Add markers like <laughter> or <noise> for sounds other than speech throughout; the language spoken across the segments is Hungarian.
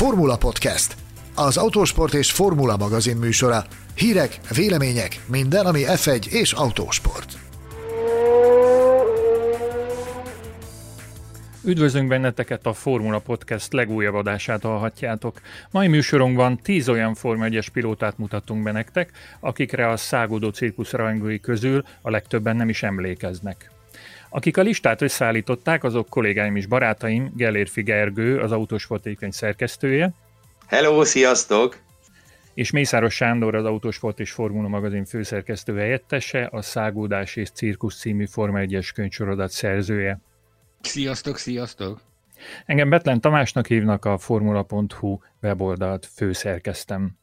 Formula Podcast, az autósport és formula magazin műsora. Hírek, vélemények, minden, ami F1 és autósport. Üdvözlünk benneteket a Formula Podcast legújabb adását hallhatjátok. Mai műsorunkban 10 olyan Forma 1 pilótát mutatunk be nektek, akikre a szágódó cirkusz rajongói közül a legtöbben nem is emlékeznek. Akik a listát összeállították, azok kollégáim és barátaim, Gellérfi Gergő, az Autósportékony szerkesztője. Hello, sziasztok! És Mészáros Sándor, az Autósport és Formula magazin főszerkesztő helyettese, a Szágódás és Cirkusz című Forma 1-es könyvsorodat szerzője. Sziasztok, sziasztok! Engem Betlen Tamásnak hívnak, a formula.hu weboldalt főszerkeztem.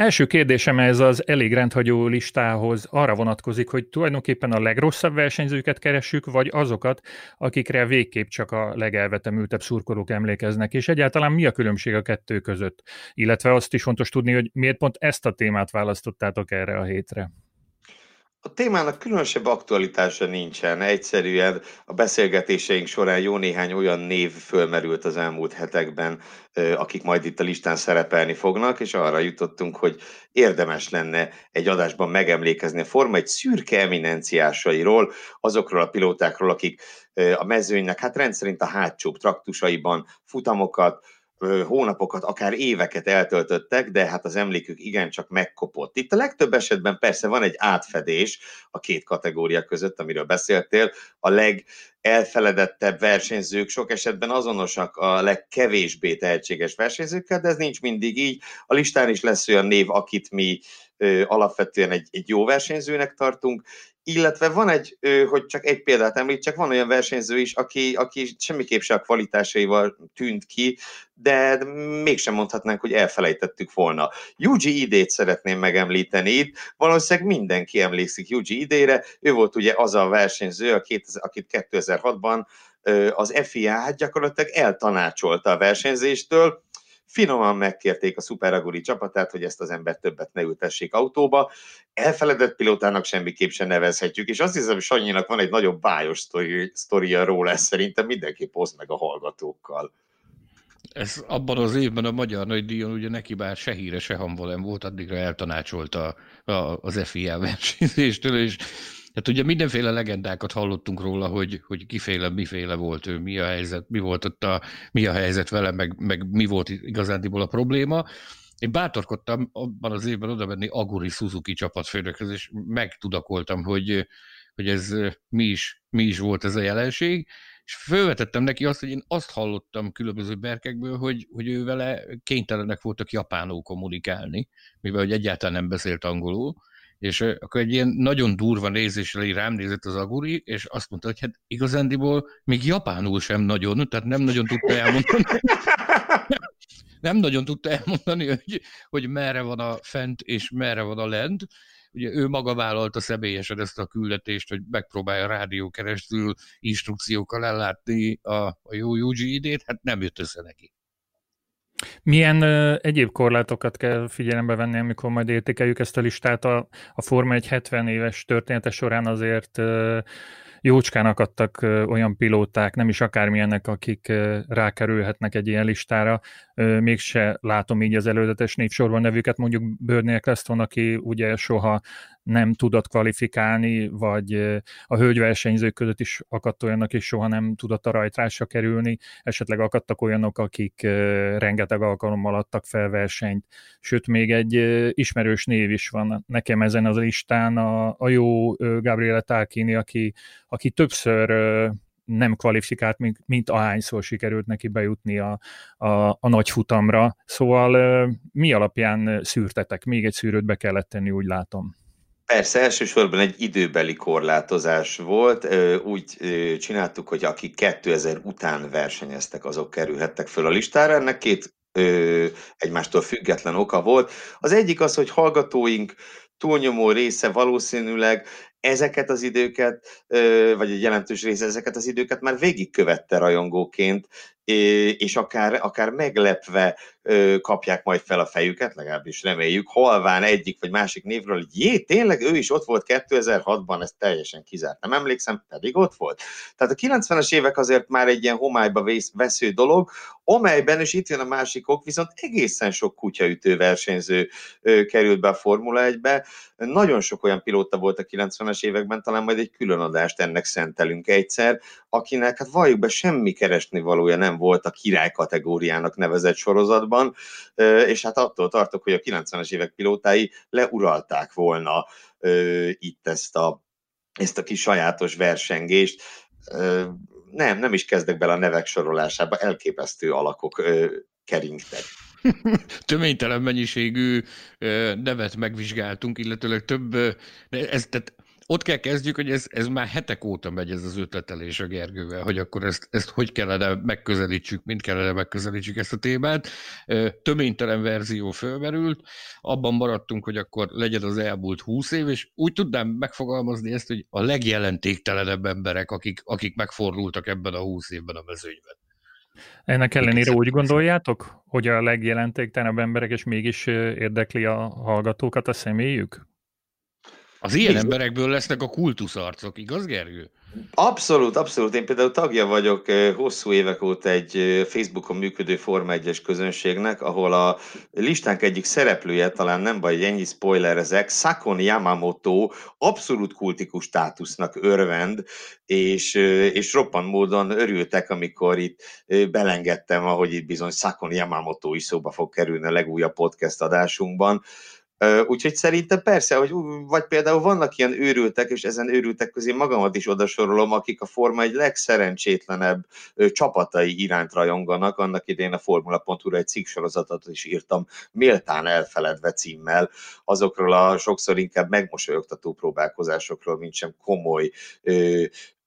Első kérdésem ez az elég rendhagyó listához arra vonatkozik, hogy tulajdonképpen a legrosszabb versenyzőket keressük, vagy azokat, akikre végképp csak a legelvetemültebb szurkolók emlékeznek, és egyáltalán mi a különbség a kettő között? Illetve azt is fontos tudni, hogy miért pont ezt a témát választottátok erre a hétre. A témának különösebb aktualitása nincsen. Egyszerűen a beszélgetéseink során jó néhány olyan név fölmerült az elmúlt hetekben, akik majd itt a listán szerepelni fognak, és arra jutottunk, hogy érdemes lenne egy adásban megemlékezni a Forma egy szürke eminenciásairól, azokról a pilótákról, akik a mezőnynek hát rendszerint a hátsó traktusaiban futamokat, hónapokat, akár éveket eltöltöttek, de hát az emlékük igencsak megkopott. Itt a legtöbb esetben persze van egy átfedés a két kategória között, amiről beszéltél. A legelfeledettebb versenyzők sok esetben azonosak a legkevésbé tehetséges versenyzőkkel, de ez nincs mindig így. A listán is lesz olyan név, akit mi alapvetően egy, egy jó versenyzőnek tartunk, illetve van egy, hogy csak egy példát említsek, van olyan versenyző is, aki, aki semmiképp sem a kvalitásaival tűnt ki, de mégsem mondhatnánk, hogy elfelejtettük volna. Yuji Idét szeretném megemlíteni itt, valószínűleg mindenki emlékszik Yuji Idére, ő volt ugye az a versenyző, akit 2006-ban az FIA hát gyakorlatilag eltanácsolta a versenyzéstől, finoman megkérték a Super Aguri csapatát, hogy ezt az embert többet ne ültessék autóba. Elfeledett pilótának semmiképp sem nevezhetjük, és azt hiszem, Sanyinak van egy nagyobb bájos sztori, sztoria róla, ezt szerintem mindenképp oszd meg a hallgatókkal. Ez abban az évben a Magyar Nagydíjon ugye neki bár se híre, se hamvalem volt, addigra eltanácsolta az FIA versenyzéstől, és Hát ugye mindenféle legendákat hallottunk róla, hogy, hogy kiféle, miféle volt ő, mi a helyzet, mi volt ott a, mi a helyzet vele, meg, meg mi volt igazándiból a probléma. Én bátorkodtam abban az évben oda menni Aguri Suzuki csapatfőnökhez, és megtudakoltam, hogy, hogy ez mi is, mi is volt ez a jelenség, és felvetettem neki azt, hogy én azt hallottam különböző berkekből, hogy, hogy ő vele kénytelenek voltak japánul kommunikálni, mivel hogy egyáltalán nem beszélt angolul, és akkor egy ilyen nagyon durva nézéssel így rám nézett az Aguri, és azt mondta, hogy hát igazándiból még japánul sem nagyon, tehát nem nagyon tudta elmondani. <laughs> nem nagyon tudta elmondani, hogy, hogy merre van a fent és merre van a lent. Ugye ő maga vállalta személyesen ezt a küldetést, hogy megpróbálja rádió keresztül instrukciókkal ellátni a, a jó Yuji idét, hát nem jött össze neki. Milyen ö, egyéb korlátokat kell figyelembe venni, amikor majd értékeljük ezt a listát? A, a Forma egy 70 éves története során azért ö, jócskán akadtak ö, olyan pilóták, nem is akármilyenek, akik ö, rákerülhetnek egy ilyen listára. Ö, mégse látom így az előzetes névsorban nevüket, mondjuk Bernie Eccleston, aki ugye soha nem tudott kvalifikálni, vagy a hölgyversenyzők között is akadt olyanok, és soha nem tudott a rajtrásra kerülni, esetleg akadtak olyanok, akik rengeteg alkalommal adtak fel versenyt, sőt, még egy ismerős név is van nekem ezen az listán, a, a jó Gabriele Tarkini, aki, aki többször nem kvalifikált, mint, mint ahányszor sikerült neki bejutni a, a, a nagy futamra. Szóval mi alapján szűrtetek? Még egy szűrőt be kellett tenni, úgy látom. Persze, elsősorban egy időbeli korlátozás volt. Úgy csináltuk, hogy akik 2000 után versenyeztek, azok kerülhettek föl a listára. Ennek két egymástól független oka volt. Az egyik az, hogy hallgatóink túlnyomó része valószínűleg ezeket az időket, vagy egy jelentős része ezeket az időket már végigkövette rajongóként, és akár, akár meglepve kapják majd fel a fejüket, legalábbis reméljük, halván egyik vagy másik névről, hogy jé, tényleg ő is ott volt 2006-ban, ez teljesen kizárt. Nem emlékszem, pedig ott volt. Tehát a 90-es évek azért már egy ilyen homályba vesző dolog, amelyben, és itt jön a másik ok, viszont egészen sok kutyaütő versenyző került be a Formula 1-be. Nagyon sok olyan pilóta volt a 90-es években, talán majd egy külön adást ennek szentelünk egyszer, akinek hát valljuk be semmi keresni valója nem volt a király kategóriának nevezett sorozatban, és hát attól tartok, hogy a 90-es évek pilótái leuralták volna itt ezt a, ezt a kis sajátos versengést nem, nem is kezdek bele a nevek sorolásába, elképesztő alakok keringtek. <laughs> Töménytelen mennyiségű nevet megvizsgáltunk, illetőleg több, ez, tehát ott kell kezdjük, hogy ez, ez már hetek óta megy ez az ötletelés a Gergővel, hogy akkor ezt, ezt hogy kellene megközelítsük, mint kellene megközelítsük ezt a témát. Töménytelen verzió fölmerült, abban maradtunk, hogy akkor legyen az elmúlt húsz év, és úgy tudnám megfogalmazni ezt, hogy a legjelentéktelenebb emberek, akik, akik megfordultak ebben a húsz évben a mezőnyben. Ennek ellenére úgy gondoljátok, hogy a legjelentéktelenebb emberek, és mégis érdekli a hallgatókat a személyük? Az ilyen Nézd. emberekből lesznek a kultuszarcok, igaz Gergő? Abszolút, abszolút. Én például tagja vagyok hosszú évek óta egy Facebookon működő Forma 1 közönségnek, ahol a listánk egyik szereplője, talán nem baj, ennyi spoiler ezek, Sakon Yamamoto abszolút kultikus státusznak örvend, és, és roppan módon örültek, amikor itt belengedtem, ahogy itt bizony Sakon Yamamoto is szóba fog kerülni a legújabb podcast adásunkban. Úgyhogy szerintem persze, hogy vagy például vannak ilyen őrültek, és ezen őrültek közé magamat is odasorolom, akik a Forma egy legszerencsétlenebb csapatai iránt rajonganak. Annak idején a Formula.hu-ra egy cikksorozatot is írtam, méltán elfeledve címmel, azokról a sokszor inkább megmosolyogtató próbálkozásokról, mint sem komoly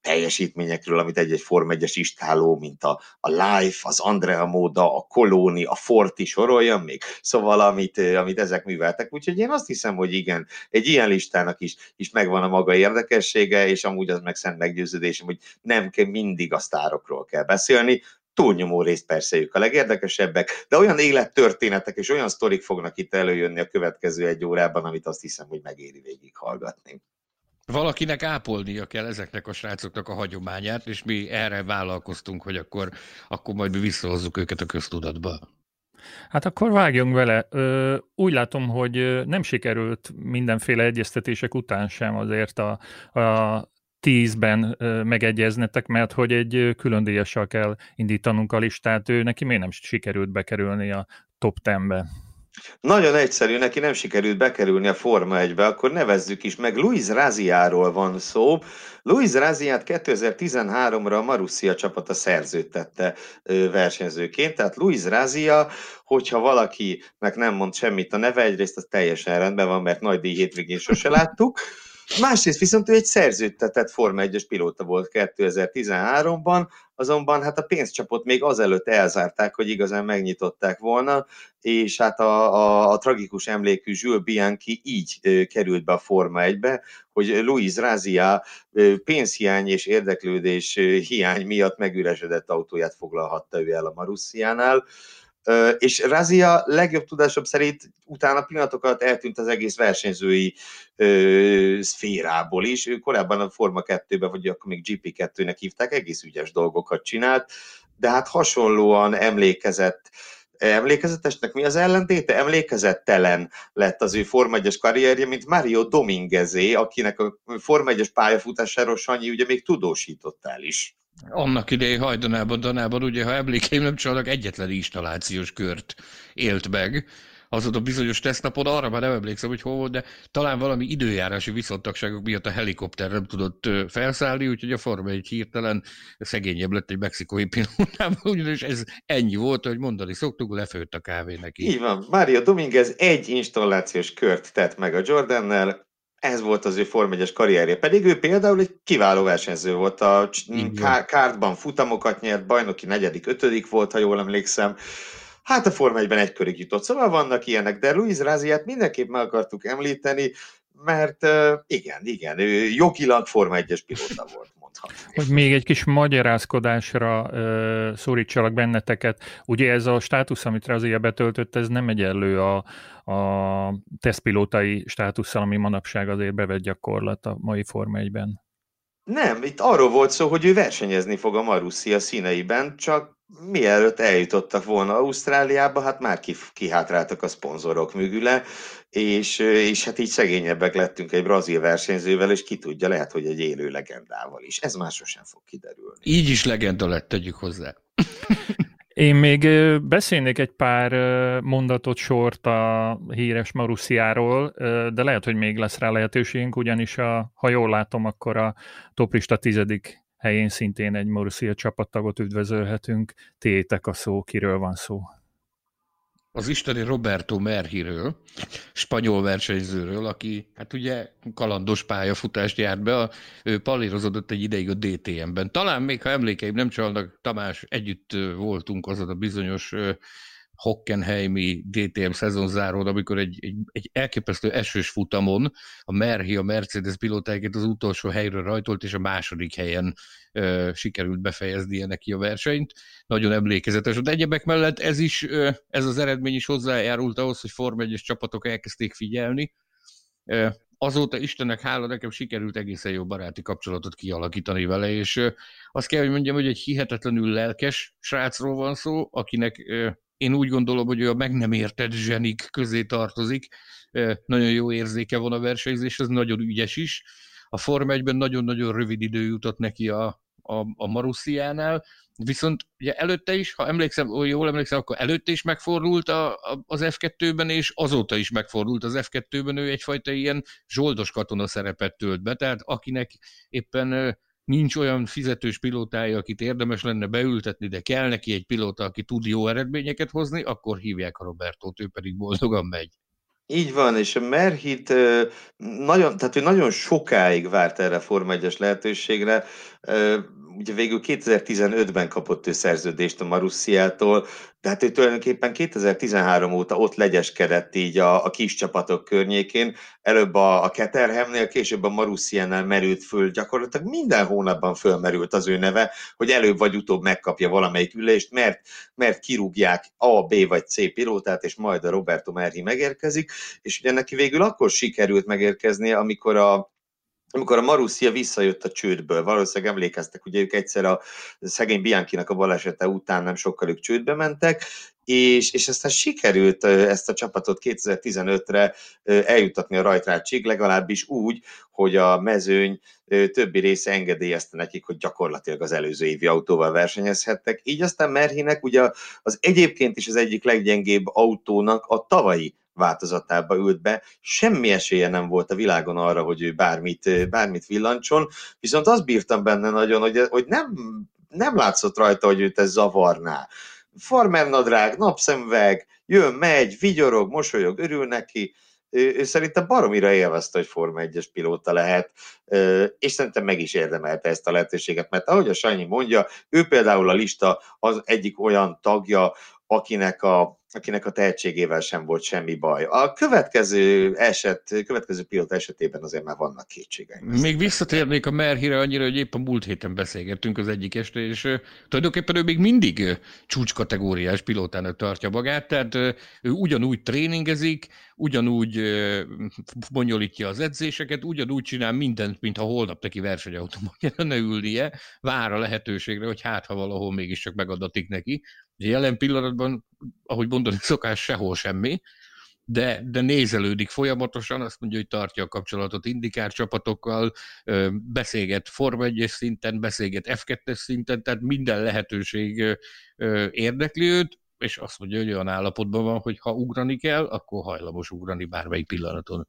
teljesítményekről, amit egy-egy Form 1-es istáló, mint a, a Life, az Andrea Móda, a Kolóni, a Forti soroljam még, szóval amit, amit ezek műveltek. Úgyhogy én azt hiszem, hogy igen, egy ilyen listának is, is megvan a maga érdekessége, és amúgy az meg szent meggyőződésem, hogy nem kell mindig a sztárokról kell beszélni, túlnyomó részt persze ők a legérdekesebbek, de olyan élettörténetek és olyan sztorik fognak itt előjönni a következő egy órában, amit azt hiszem, hogy megéri végighallgatni. Valakinek ápolnia kell ezeknek a srácoknak a hagyományát, és mi erre vállalkoztunk, hogy akkor, akkor majd mi visszahozzuk őket a köztudatba. Hát akkor vágjunk vele. Úgy látom, hogy nem sikerült mindenféle egyeztetések után sem azért a, a tízben megegyeznetek, mert hogy egy külön díjassal kell indítanunk a listát. Ő neki miért nem sikerült bekerülni a top 10-be? Nagyon egyszerű, neki nem sikerült bekerülni a Forma 1-be, akkor nevezzük is meg. Luis Raziáról van szó. Luis Raziát 2013-ra a Marussia csapata szerződtette versenyzőként, tehát Luis Razia, hogyha valakinek nem mond semmit a neve, egyrészt az teljesen rendben van, mert nagy díj hétvégén sose <laughs> láttuk, Másrészt viszont ő egy szerződtetett Forma 1-es pilóta volt 2013-ban, azonban hát a pénzcsapot még azelőtt elzárták, hogy igazán megnyitották volna, és hát a, a, a tragikus emlékű Jules Bianchi így került be a Forma 1-be, hogy Luis Razia ö, pénzhiány és érdeklődés hiány miatt megüresedett autóját foglalhatta ő el a Marussiánál, és Razia legjobb tudásom szerint utána pillanatokat eltűnt az egész versenyzői ö, szférából is. Ő korábban a Forma 2-ben, vagy akkor még GP2-nek hívták, egész ügyes dolgokat csinált, de hát hasonlóan emlékezett Emlékezetesnek mi az ellentéte? Emlékezettelen lett az ő Forma 1 karrierje, mint Mario Dominguezé, akinek a Forma 1 pályafutásáról Sanyi ugye még tudósítottál is. Annak idején hajdanában, Danában, ugye, ha emlékeim nem csalnak, egyetlen installációs kört élt meg, azon a bizonyos tesztnapon, arra már nem emlékszem, hogy hol volt, de talán valami időjárási viszontagságok miatt a helikopter nem tudott felszállni, úgyhogy a Forma egy hirtelen szegényebb lett egy mexikói pilótában, ugyanis ez ennyi volt, hogy mondani szoktuk, lefőtt a kávé neki. Így van. Mário Dominguez egy installációs kört tett meg a Jordannel, ez volt az ő Form 1 karrierje. Pedig ő például egy kiváló versenyző volt. A kártban futamokat nyert, bajnoki negyedik, ötödik volt, ha jól emlékszem. Hát a Forma 1-ben egy körig jutott, szóval vannak ilyenek, de Luis Ráziát mindenképp meg akartuk említeni, mert igen, igen, ő jogilag Forma 1-es pilóta volt, mondhatni. Hogy még egy kis magyarázkodásra uh, szólítsalak benneteket. Ugye ez a státusz, amit Razia betöltött, ez nem egyenlő a, a tesztpilótai státusszal, ami manapság azért bevett gyakorlat a mai Forma 1-ben. Nem, itt arról volt szó, hogy ő versenyezni fog a Marussia színeiben, csak mielőtt eljutottak volna Ausztráliába, hát már kihátráltak a szponzorok mögüle, és, és hát így szegényebbek lettünk egy brazil versenyzővel, és ki tudja, lehet, hogy egy élő legendával is. Ez már sosem fog kiderülni. Így is legenda lett, tegyük hozzá. Én még beszélnék egy pár mondatot sort a híres Marusziáról, de lehet, hogy még lesz rá lehetőségünk, ugyanis a, ha jól látom, akkor a toplista tizedik helyén szintén egy Marussia csapattagot üdvözölhetünk. Tétek a szó, kiről van szó az isteni Roberto Merhiről, spanyol versenyzőről, aki hát ugye kalandos pályafutást járt be, a, ő palírozódott egy ideig a DTM-ben. Talán még, ha emlékeim nem csalnak, Tamás, együtt voltunk azon a bizonyos Hockenheimi DTM szezonzáron, amikor egy, egy, egy elképesztő esős futamon a Merhi a Mercedes pilótáját az utolsó helyről rajtolt, és a második helyen ö, sikerült befejeznie neki a versenyt. Nagyon emlékezetes. De egyebek mellett ez is, ö, ez az eredmény is hozzájárult ahhoz, hogy Form 1 csapatok elkezdték figyelni. Ö, azóta Istennek hála nekem sikerült egészen jó baráti kapcsolatot kialakítani vele, és ö, azt kell, hogy mondjam, hogy egy hihetetlenül lelkes srácról van szó, akinek ö, én úgy gondolom, hogy ő a meg nem értett zsenik közé tartozik. Nagyon jó érzéke van a versenyzés, ez nagyon ügyes is. A Form 1-ben nagyon-nagyon rövid idő jutott neki a, a, a Marusziánál, viszont ugye előtte is, ha emlékszem, jól emlékszem, akkor előtte is megfordult a, a, az F2-ben, és azóta is megfordult az F2-ben, ő egyfajta ilyen zsoldos katona szerepet tölt be, tehát akinek éppen nincs olyan fizetős pilótája, akit érdemes lenne beültetni, de kell neki egy pilóta, aki tud jó eredményeket hozni, akkor hívják a Robertót, ő pedig boldogan megy. Így van, és a Merhit nagyon, tehát ő nagyon sokáig várt erre Forma 1-es lehetőségre ugye végül 2015-ben kapott ő szerződést a Marussiától, de hát ő tulajdonképpen 2013 óta ott legyeskedett így a, a kis csapatok környékén, előbb a, a Keterhemnél, később a Marussiánál merült föl, gyakorlatilag minden hónapban fölmerült az ő neve, hogy előbb vagy utóbb megkapja valamelyik ülést, mert, mert kirúgják A, B vagy C pilótát, és majd a Roberto Merhi megérkezik, és ugye neki végül akkor sikerült megérkezni, amikor a amikor a Marussia visszajött a csődből, valószínűleg emlékeztek, ugye ők egyszer a szegény Bianchinak a balesete után nem sokkal ők csődbe mentek, és, és aztán sikerült ezt a csapatot 2015-re eljutatni a rajtrácsig, legalábbis úgy, hogy a mezőny többi része engedélyezte nekik, hogy gyakorlatilag az előző évi autóval versenyezhettek. Így aztán Merhinek ugye az egyébként is az egyik leggyengébb autónak a tavalyi változatába ült be. Semmi esélye nem volt a világon arra, hogy ő bármit, bármit villancson, viszont azt bírtam benne nagyon, hogy, hogy nem, nem látszott rajta, hogy őt ez zavarná. Farmer nadrág, napszemveg, jön, megy, vigyorog, mosolyog, örül neki, ő, ő szerintem baromira élvezte, hogy Forma 1-es pilóta lehet, és szerintem meg is érdemelte ezt a lehetőséget, mert ahogy a Sanyi mondja, ő például a lista az egyik olyan tagja, akinek a, akinek a tehetségével sem volt semmi baj. A következő eset, következő pilot esetében azért már vannak kétségeim. Még visszatérnék a Merhire annyira, hogy épp a múlt héten beszélgettünk az egyik este, és tulajdonképpen ő még mindig csúcskategóriás pilótának tartja magát, tehát ő ugyanúgy tréningezik, ugyanúgy bonyolítja az edzéseket, ugyanúgy csinál mindent, mintha holnap neki versenyautóban kellene ülnie, vár a lehetőségre, hogy hát ha valahol mégiscsak megadatik neki, Jelen pillanatban, ahogy mondani szokás, sehol semmi, de, de nézelődik folyamatosan, azt mondja, hogy tartja a kapcsolatot indikár csapatokkal, beszélget Forma 1 szinten, beszélget F2-es szinten, tehát minden lehetőség érdekli őt, és azt mondja, hogy olyan állapotban van, hogy ha ugrani kell, akkor hajlamos ugrani bármelyik pillanaton.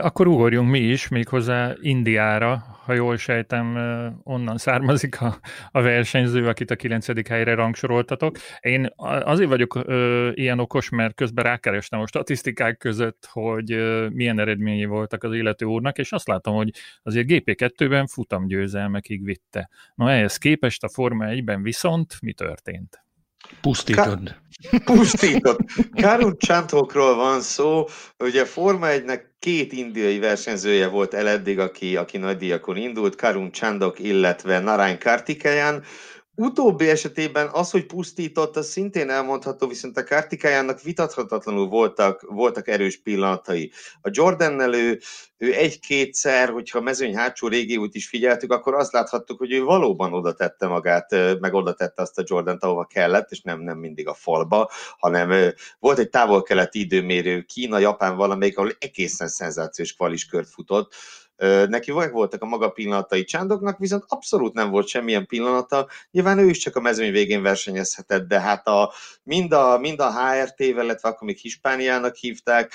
Akkor ugorjunk mi is, méghozzá Indiára, ha jól sejtem, onnan származik a, a versenyző, akit a 9. helyre rangsoroltatok. Én azért vagyok ö, ilyen okos, mert közben rákerestem a statisztikák között, hogy ö, milyen eredményei voltak az illető úrnak, és azt látom, hogy azért GP2-ben futamgyőzelmekig vitte. Na ehhez képest a Forma 1-ben viszont mi történt? Pusztítod. Ka- pusztított. Karun Csantokról van szó, ugye Forma 1-nek két indiai versenyzője volt el eddig, aki, aki nagydíjakon indult, Karun Chandok, illetve Narain Kartikeyan. Utóbbi esetében az, hogy pusztított, az szintén elmondható, viszont a Kártikájának vitathatatlanul voltak, voltak erős pillanatai. A Jordannel ő, ő egy-kétszer, hogyha mezőny hátsó régiót is figyeltük, akkor azt láthattuk, hogy ő valóban oda tette magát, meg oda tette azt a Jordant, ahova kellett, és nem, nem mindig a falba, hanem volt egy távol-keleti időmérő, Kína, Japán valamelyik, ahol egészen szenzációs kvaliskört futott, Neki voltak a maga pillanatai Csándoknak, viszont abszolút nem volt semmilyen pillanata. Nyilván ő is csak a mezőny végén versenyezhetett, de hát a, mind, a, mind a HRT-vel, illetve akkor még Hispániának hívták,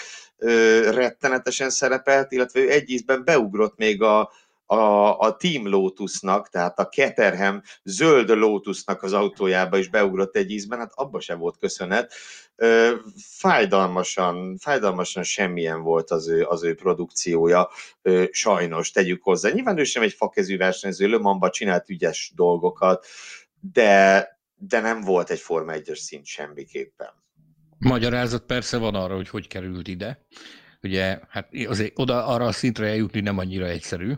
rettenetesen szerepelt, illetve ő egy ízben beugrott még a, a, a Team Lotusnak, tehát a Keterhem zöld Lotusnak az autójába is beugrott egy ízben, hát abba se volt köszönet. Fájdalmasan, fájdalmasan semmilyen volt az ő, az ő produkciója, sajnos, tegyük hozzá. Nyilván ő sem egy fakezű versenyző, Le csinált ügyes dolgokat, de, de nem volt egy Forma 1-es szint semmiképpen. Magyarázat persze van arra, hogy hogy került ide. Ugye, hát azért oda arra a szintre eljutni nem annyira egyszerű.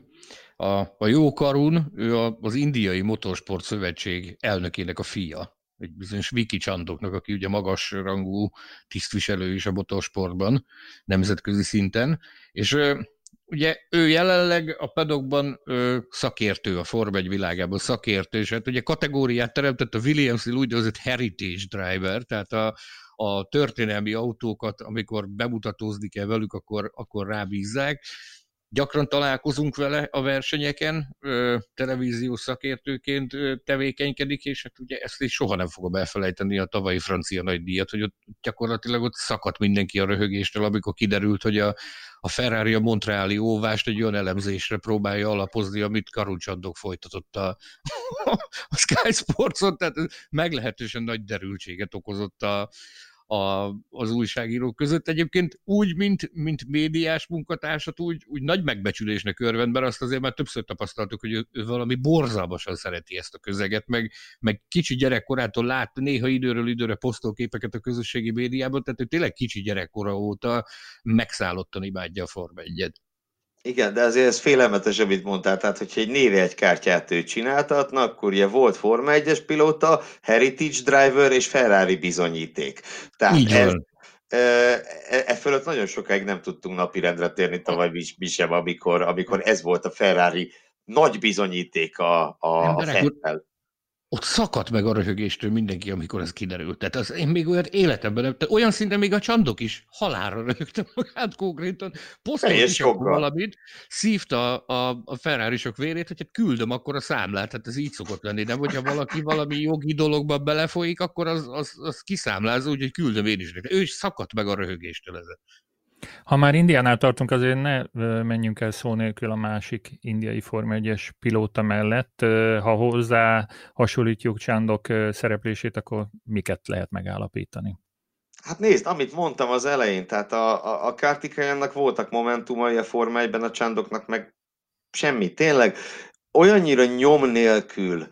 A, a Jó Karun, ő a, az Indiai Motorsport Szövetség elnökének a fia, egy bizonyos Viki Csandoknak, aki ugye magas rangú tisztviselő is a motorsportban, nemzetközi szinten, és ugye ő jelenleg a pedokban ö, szakértő, a Form 1 világában szakértő, és hát ugye kategóriát teremtett a Williams úgynevezett heritage driver, tehát a, a történelmi autókat, amikor bemutatózni kell velük, akkor, akkor rábízzák, gyakran találkozunk vele a versenyeken, televíziós szakértőként tevékenykedik, és hát ugye ezt is soha nem fogom elfelejteni a tavalyi francia nagydíjat, hogy ott gyakorlatilag ott szakadt mindenki a röhögéstől, amikor kiderült, hogy a, a Ferrari a Montreali óvást egy olyan elemzésre próbálja alapozni, amit Karucsandok folytatott a, <laughs> a Sky Sportson, tehát meglehetősen nagy derültséget okozott a, a, az újságírók között. Egyébként úgy, mint, mint médiás munkatársat, úgy, úgy nagy megbecsülésnek örvend, mert azt azért már többször tapasztaltuk, hogy ő, ő valami borzalmasan szereti ezt a közeget, meg, meg kicsi gyerekkorától lát néha időről időre posztolképeket a közösségi médiában, tehát ő tényleg kicsi gyerekkora óta megszállottan imádja a Forma 1 igen, de azért ez félelmetes, amit mondtál, tehát hogyha egy néve egy kártyát ő csináltatna, akkor ugye volt Forma 1-es pilóta, Heritage Driver és Ferrari bizonyíték. Tehát Így ez, e, e, e fölött nagyon sokáig nem tudtunk napirendre térni tavaly mi sem, amikor, amikor ez volt a Ferrari nagy bizonyíték a, a, a Fettel ott szakadt meg a röhögéstől mindenki, amikor ez kiderült. Tehát az, én még olyan életemben nem, olyan szinten még a csandok is halálra röhögtem magát konkrétan. Posztolt valamit, szívta a, a, ferrari vérét, hogy hát küldöm akkor a számlát, hát ez így szokott lenni, de hogyha valaki valami jogi dologba belefolyik, akkor az, az, az kiszámláz úgy, hogy küldöm én is. Ő is szakadt meg a röhögéstől ezen. Ha már Indiánál tartunk, azért ne menjünk el szó nélkül a másik indiai Forma 1-es pilóta mellett. Ha hozzá hasonlítjuk Csándok szereplését, akkor miket lehet megállapítani? Hát nézd, amit mondtam az elején, tehát a, a, a Kártikajannak voltak momentumai a Forma 1-ben, a Csándoknak meg semmi. Tényleg olyannyira nyom nélkül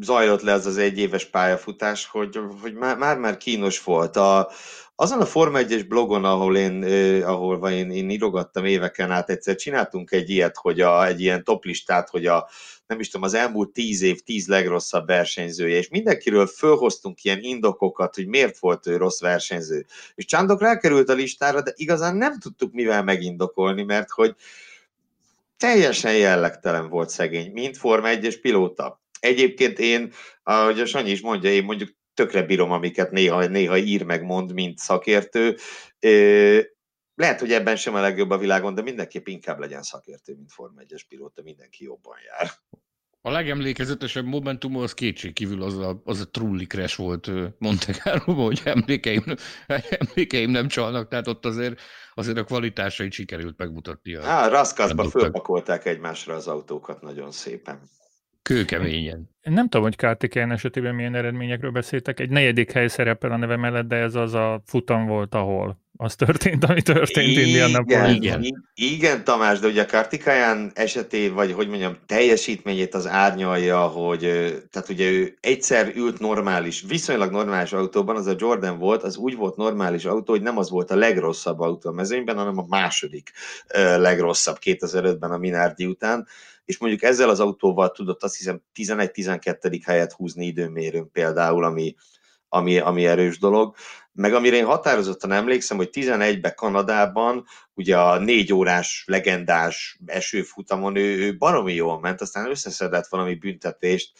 zajlott le az az egyéves pályafutás, hogy, hogy már, már, már kínos volt. A, azon a Forma 1-es blogon, ahol én, ahol én, én írogattam éveken át, egyszer csináltunk egy ilyet, hogy a, egy ilyen toplistát, hogy a, nem is tudom, az elmúlt tíz év tíz legrosszabb versenyzője, és mindenkiről fölhoztunk ilyen indokokat, hogy miért volt ő rossz versenyző. És Csándok rákerült a listára, de igazán nem tudtuk mivel megindokolni, mert hogy teljesen jellegtelen volt szegény, mint Forma 1-es pilóta. Egyébként én, ahogy a Sanyi is mondja, én mondjuk tökre bírom, amiket néha, néha ír meg mond, mint szakértő. Lehet, hogy ebben sem a legjobb a világon, de mindenképp inkább legyen szakértő, mint Forma 1-es pilóta, mindenki jobban jár. A legemlékezetesebb momentum az kétségkívül az a, az a trulli crash volt Monte carlo hogy emlékeim, emlékeim nem csalnak, tehát ott azért, azért a kvalitásait sikerült megmutatni. Há, Raszkaszba fölpakolták egymásra az autókat nagyon szépen. Kőkeményen. Nem tudom, hogy Kártikáján esetében milyen eredményekről beszéltek. Egy negyedik hely szerepel a neve mellett, de ez az a futam volt, ahol az történt, ami történt igen, Indianapolisban. Igen, igen, Tamás, de ugye a Kartikáján esetén, vagy hogy mondjam, teljesítményét az árnyalja, hogy tehát ugye ő egyszer ült normális, viszonylag normális autóban, az a Jordan volt, az úgy volt normális autó, hogy nem az volt a legrosszabb autó a mezőnyben, hanem a második legrosszabb 2005-ben a Minardi után, és mondjuk ezzel az autóval tudott azt hiszem 11-12. helyet húzni időmérőn például, ami, ami, ami erős dolog. Meg amire én határozottan emlékszem, hogy 11-ben Kanadában, ugye a négy órás legendás esőfutamon ő, ő baromi jól ment, aztán összeszedett valami büntetést,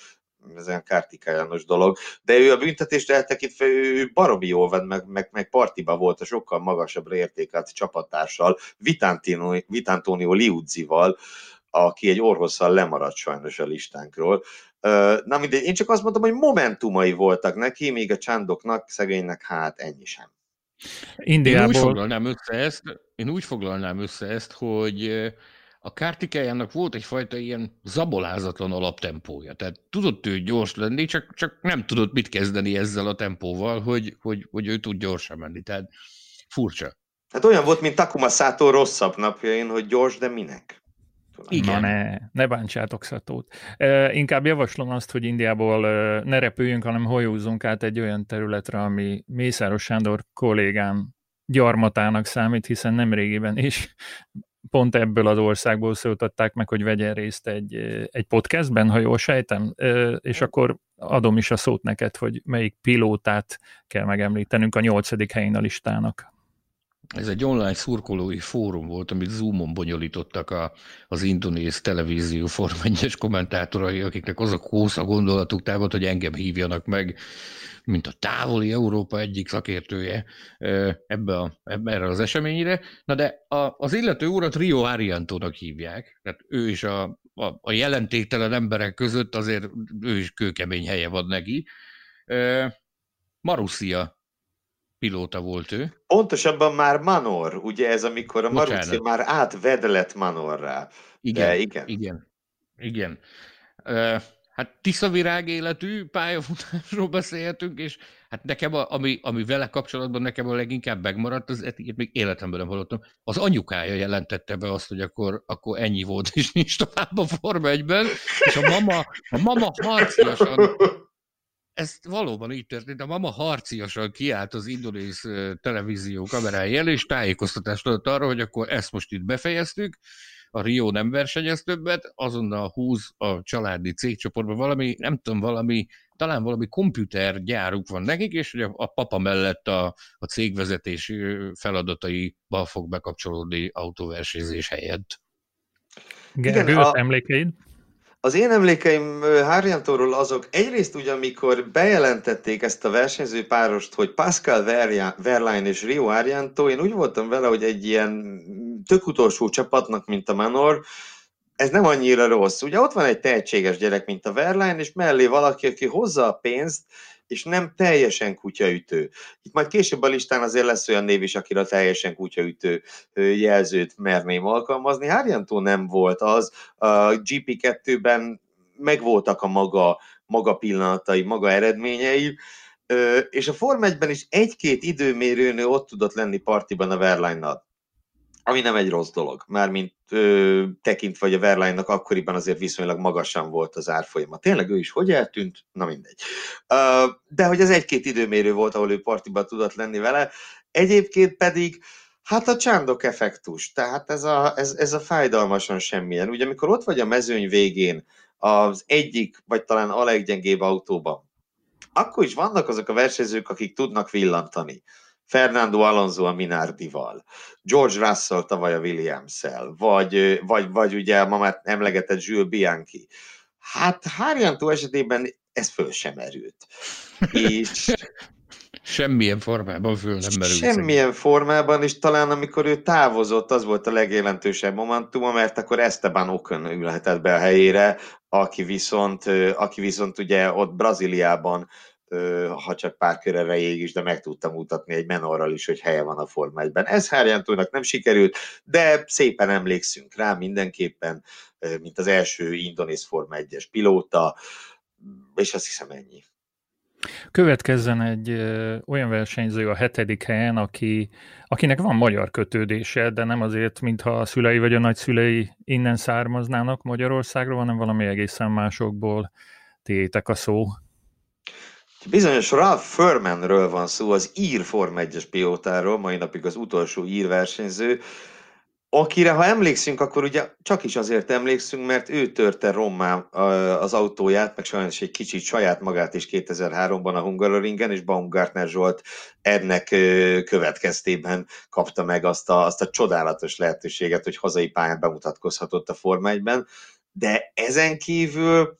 ez olyan kártikájános dolog, de ő a büntetést eltekintve, ő baromi jól vett, meg, meg, meg partiba volt a sokkal magasabbra értékelt csapattársal, Vitantonio, Vitantonio Liuzzival, aki egy orvosszal lemaradt sajnos a listánkról. Na mindegy, én csak azt mondtam, hogy momentumai voltak neki, még a csándoknak, szegénynek hát ennyi sem. Indiából... Én úgy foglalnám össze ezt, én úgy foglalnám össze ezt, hogy a kártikájának volt egyfajta ilyen zabolázatlan alaptempója. Tehát tudott ő gyors lenni, csak, csak nem tudott mit kezdeni ezzel a tempóval, hogy, hogy, hogy ő tud gyorsan menni. Tehát furcsa. Hát olyan volt, mint Takuma Sato rosszabb napjain, hogy gyors, de minek? Igen. Na ne, ne bántsátok Szatót. E, inkább javaslom azt, hogy Indiából e, ne repüljünk, hanem hajózzunk át egy olyan területre, ami Mészáros Sándor kollégám gyarmatának számít, hiszen nem régiben is pont ebből az országból szóltatták meg, hogy vegyen részt egy, egy podcastben, ha jól sejtem, és akkor adom is a szót neked, hogy melyik pilótát kell megemlítenünk a nyolcadik helyén a listának. Ez egy online szurkolói fórum volt, amit Zoomon bonyolítottak a, az indonéz televízió Form 1 kommentátorai, akiknek az a kósza gondolatuk távolt, hogy engem hívjanak meg, mint a távoli Európa egyik szakértője ebbe, a, ebbe erre az eseményre. Na de a, az illető urat Rio Ariantónak hívják, tehát ő is a, a, a jelentéktelen emberek között azért ő is kőkemény helye van neki. Marussia pilóta volt ő. Pontosabban már Manor, ugye ez amikor a Marussia már átvedlet Manorrá. Igen, De igen. igen. Igen. Uh, hát tiszavirág életű pályafutásról beszélhetünk, és hát nekem, a, ami, ami vele kapcsolatban nekem a leginkább megmaradt, az ilyet még életemben nem hallottam, az anyukája jelentette be azt, hogy akkor, akkor ennyi volt, és nincs tovább a Forma 1-ben, és a mama, a mama harciasan ez valóban így történt. A mama harciasan kiállt az indonéz televízió kamerája elé, és tájékoztatást adott arra, hogy akkor ezt most itt befejeztük, a Rio nem versenyez többet, azonnal húz a családi cégcsoportba valami, nem tudom, valami, talán valami komputergyáruk van nekik, és hogy a, a papa mellett a, a cégvezetés feladataiba fog bekapcsolódni autóversenyzés helyett. Gergő, Igen, a... emlékeid? Az én emlékeim Harjantóról azok egyrészt ugye, amikor bejelentették ezt a versenyző párost, hogy Pascal Verlaine és Rio Harjantó, én úgy voltam vele, hogy egy ilyen tök utolsó csapatnak, mint a Manor, ez nem annyira rossz. Ugye ott van egy tehetséges gyerek, mint a Verlaine, és mellé valaki, aki hozza a pénzt, és nem teljesen kutyaütő. Itt majd később a listán azért lesz olyan név is, akire teljesen kutyaütő jelzőt merném alkalmazni. Harjantó nem volt az. A GP2-ben megvoltak a maga, maga pillanatai, maga eredményei, és a Form 1-ben is egy-két időmérőnő ott tudott lenni partiban a Verline-nal ami nem egy rossz dolog, mármint ö, tekintve, hogy a Verline-nak akkoriban azért viszonylag magasan volt az árfolyama. Tényleg ő is hogy eltűnt? Na mindegy. Ö, de hogy ez egy-két időmérő volt, ahol ő partiban tudott lenni vele, egyébként pedig Hát a csándok effektus, tehát ez a, ez, ez a fájdalmasan semmilyen. Ugye amikor ott vagy a mezőny végén, az egyik, vagy talán a leggyengébb autóban, akkor is vannak azok a versenyzők, akik tudnak villantani. Fernando Alonso a Minardival, George Russell tavaly a Williams-el, vagy, vagy, vagy ugye ma már emlegetett Jules Bianchi. Hát Harjantó esetében ez föl sem erült. És <laughs> Semmilyen formában föl nem merült. Semmilyen formában, és talán amikor ő távozott, az volt a legjelentősebb momentum, mert akkor Esteban Ocon ülhetett be a helyére, aki viszont, aki viszont ugye ott Brazíliában ha csak pár kör erejéig is, de meg tudtam mutatni egy menorral is, hogy helye van a Forma 1-ben. Ez Hárjántónak nem sikerült, de szépen emlékszünk rá mindenképpen, mint az első indonéz Forma 1-es pilóta, és azt hiszem ennyi. Következzen egy ö, olyan versenyző a hetedik helyen, aki, akinek van magyar kötődése, de nem azért, mintha a szülei vagy a nagyszülei innen származnának Magyarországról, hanem valami egészen másokból tétek a szó. Bizonyos Ralph Furmanről van szó, az ír Form 1-es pilótáról, mai napig az utolsó ír versenyző, akire, ha emlékszünk, akkor ugye csak is azért emlékszünk, mert ő törte rommá az autóját, meg sajnos egy kicsit saját magát is 2003-ban a Hungaroringen, és Baumgartner Zsolt ennek következtében kapta meg azt a, azt a csodálatos lehetőséget, hogy hazai pályán bemutatkozhatott a Forma 1-ben, de ezen kívül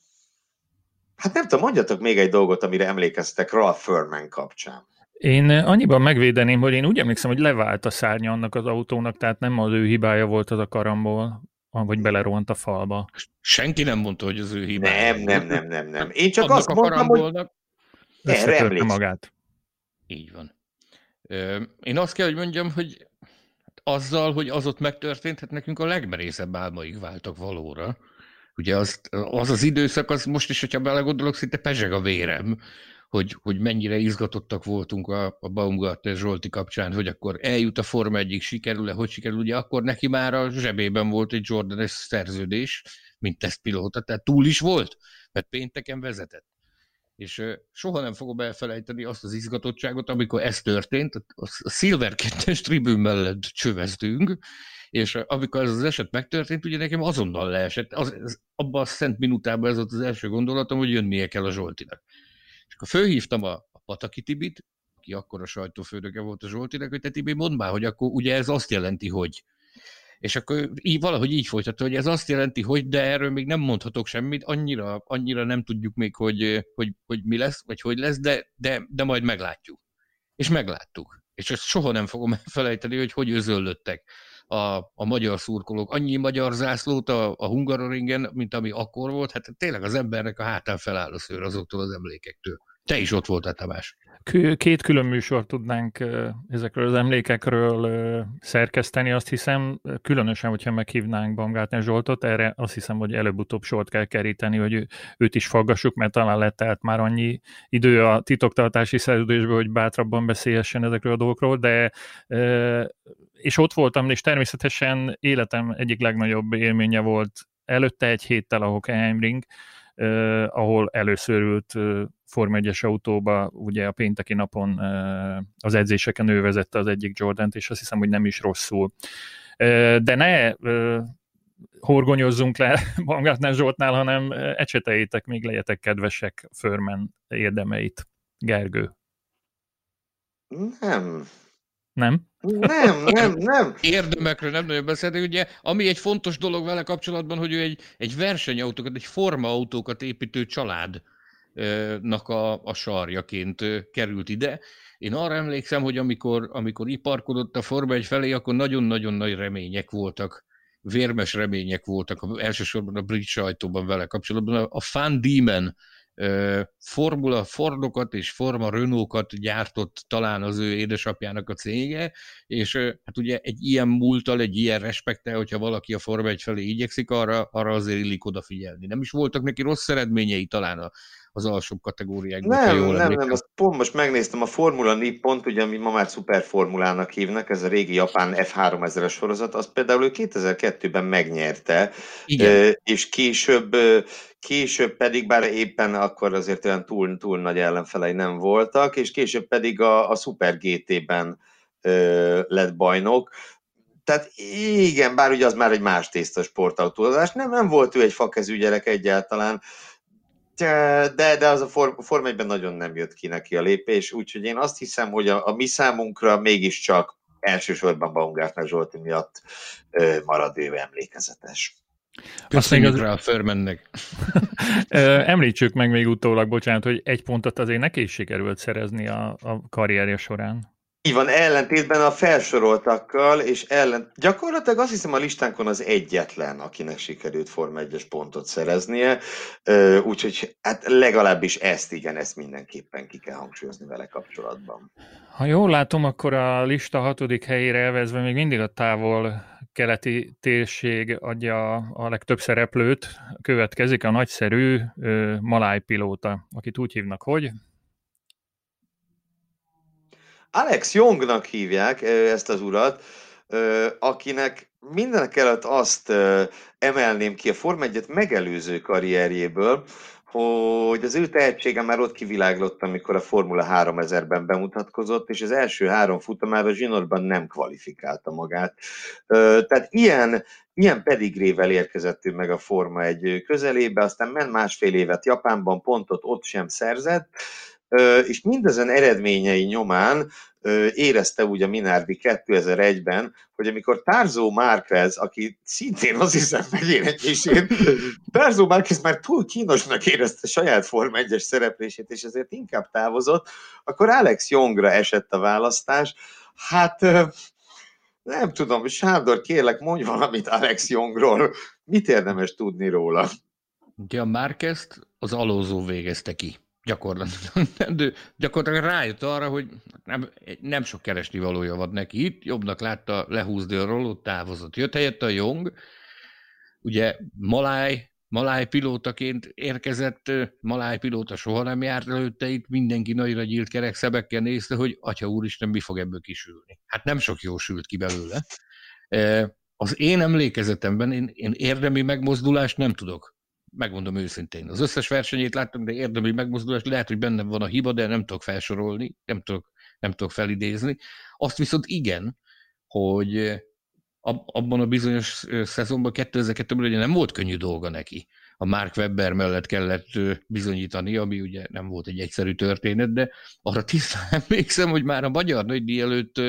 Hát nem tudom, mondjatok még egy dolgot, amire emlékeztek Ralph Furman kapcsán. Én annyiban megvédeném, hogy én úgy emlékszem, hogy levált a szárnya annak az autónak, tehát nem az ő hibája volt az a karamból, vagy belerohant a falba. Senki nem mondta, hogy az ő hibája. Nem, nem, nem, nem, nem. Én csak Annak azt mondtam, hogy erre magát. Így van. Én azt kell, hogy mondjam, hogy azzal, hogy az ott megtörtént, hát nekünk a legmerészebb álmaik váltak valóra. Ugye az, az az időszak, az most is, hogyha belegondolok, szinte pezseg a vérem, hogy, hogy mennyire izgatottak voltunk a, a Baumgartner Zsolti kapcsán, hogy akkor eljut a Forma egyik sikerül-e, hogy sikerül, ugye akkor neki már a zsebében volt egy Jordanes szerződés, mint tesztpilóta, tehát túl is volt, mert pénteken vezetett. És soha nem fogom elfelejteni azt az izgatottságot, amikor ez történt, a Silver 2 tribün mellett csöveztünk, és amikor ez az eset megtörtént, ugye nekem azonnal leesett, az, az, abban a szent minutában ez volt az első gondolatom, hogy jönnie kell a Zsoltinak. És akkor fölhívtam a, a Pataki Tibit, aki akkor a sajtófőnöke volt a Zsoltinak, hogy te Tibi, mondd már, hogy akkor ugye ez azt jelenti, hogy. És akkor így, valahogy így folytatta, hogy ez azt jelenti, hogy, de erről még nem mondhatok semmit, annyira, annyira nem tudjuk még, hogy, hogy, hogy mi lesz, vagy hogy lesz, de, de, de majd meglátjuk. És megláttuk. És ezt soha nem fogom elfelejteni, hogy hogy özöllöttek a, a magyar szurkolók. Annyi magyar zászlót a, a Hungaroringen, mint ami akkor volt, hát tényleg az embernek a hátán feláll a szőr azoktól az emlékektől. Te is ott voltál, Tamás. Két külön műsort tudnánk ezekről az emlékekről szerkeszteni, azt hiszem, különösen, hogyha meghívnánk Baumgartner Zsoltot, erre azt hiszem, hogy előbb-utóbb sort kell keríteni, hogy őt is faggassuk, mert talán lett tehát már annyi idő a titoktartási szerződésből, hogy bátrabban beszélhessen ezekről a dolgokról, de és ott voltam, és természetesen életem egyik legnagyobb élménye volt előtte egy héttel a Hockenheimring, ahol először ült Forma 1-es autóba, ugye a pénteki napon az edzéseken ő vezette az egyik Jordant, és azt hiszem, hogy nem is rosszul. De ne horgonyozzunk le <laughs> Baumgartner Zsoltnál, hanem ecseteljétek, még legyetek kedvesek Förmen érdemeit. Gergő. Nem. Nem? Nem, nem, nem. <laughs> Érdemekről nem nagyon beszélni, ugye, ami egy fontos dolog vele kapcsolatban, hogy ő egy, egy versenyautókat, egy formaautókat építő család nak a, a sarjaként került ide. Én arra emlékszem, hogy amikor, amikor iparkodott a Forma egy felé, akkor nagyon-nagyon nagy remények voltak, vérmes remények voltak, elsősorban a brit sajtóban vele kapcsolatban. A Fan Demon Formula Fordokat és Forma Renault-kat gyártott talán az ő édesapjának a cége, és hát ugye egy ilyen múltal, egy ilyen respektel, hogyha valaki a Forma egy felé igyekszik, arra, arra azért illik odafigyelni. Nem is voltak neki rossz eredményei talán a, az alsóbb kategóriákban. Nem, jól nem, nem, azt pont most megnéztem a Formula Nippont, ugye, ami ma már szuperformulának hívnak, ez a régi japán F3000-es sorozat, azt például ő 2002-ben megnyerte, Igen. és később, később pedig, bár éppen akkor azért olyan túl, túl nagy ellenfelei nem voltak, és később pedig a, a Super GT-ben lett bajnok, tehát igen, bár ugye az már egy más tészta sportautózás, nem, nem volt ő egy fakezű gyerek egyáltalán, de, de az a Form 1 nagyon nem jött ki neki a lépés, úgyhogy én azt hiszem, hogy a, a mi számunkra mégiscsak elsősorban Baumgartner Zsolti miatt ö, marad ő emlékezetes. Köszönjük az... rá a Förmennek. Említsük meg még utólag, bocsánat, hogy egy pontot azért neki is sikerült szerezni a, a karrierje során. Így van, ellentétben a felsoroltakkal, és ellen... gyakorlatilag azt hiszem a listánkon az egyetlen, akinek sikerült Forma 1-es pontot szereznie, úgyhogy hát legalábbis ezt igen, ezt mindenképpen ki kell hangsúlyozni vele kapcsolatban. Ha jól látom, akkor a lista hatodik helyére elvezve még mindig a távol keleti térség adja a legtöbb szereplőt. Következik a nagyszerű Maláj pilóta, akit úgy hívnak, hogy Alex Youngnak hívják ezt az urat, akinek mindenek előtt azt emelném ki a Form 1 megelőző karrierjéből, hogy az ő tehetsége már ott kiviláglott, amikor a Formula 3000-ben bemutatkozott, és az első három futamára zsinórban nem kvalifikálta magát. Tehát ilyen, ilyen pedigrével érkezett ő meg a Forma egy közelébe, aztán ment másfél évet Japánban, pontot ott sem szerzett, és mindezen eredményei nyomán érezte úgy a Minardi 2001-ben, hogy amikor Tarzó Márquez, aki szintén az hiszem megéretését, <laughs> Tarzó Márquez már túl kínosnak érezte saját Form 1-es szereplését, és ezért inkább távozott, akkor Alex Youngra esett a választás. Hát nem tudom, Sándor, kérlek, mondj valamit Alex Youngról. Mit érdemes tudni róla? Ugye a Márquez az alózó végezte ki gyakorlatilag, <laughs> de gyakorlatilag rájött arra, hogy nem, nem sok keresni valója van neki itt, jobbnak látta lehúzni a rollót, távozott. Jött helyette a Jong, ugye Maláj, Maláj pilótaként érkezett, Maláj pilóta soha nem járt előtte itt, mindenki nagyra gyílt kerekszebekkel nézte, hogy atya úristen, mi fog ebből kisülni. Hát nem sok jó sült ki belőle. Az én emlékezetemben én, én érdemi megmozdulást nem tudok megmondom őszintén. Az összes versenyét láttam, de érdemi megmozdulás, lehet, hogy bennem van a hiba, de nem tudok felsorolni, nem tudok, nem tudok felidézni. Azt viszont igen, hogy abban a bizonyos szezonban, 2002-ben ugye nem volt könnyű dolga neki. A Mark Webber mellett kellett bizonyítani, ami ugye nem volt egy egyszerű történet, de arra tisztán <laughs> emlékszem, hogy már a magyar nagydíj előtt,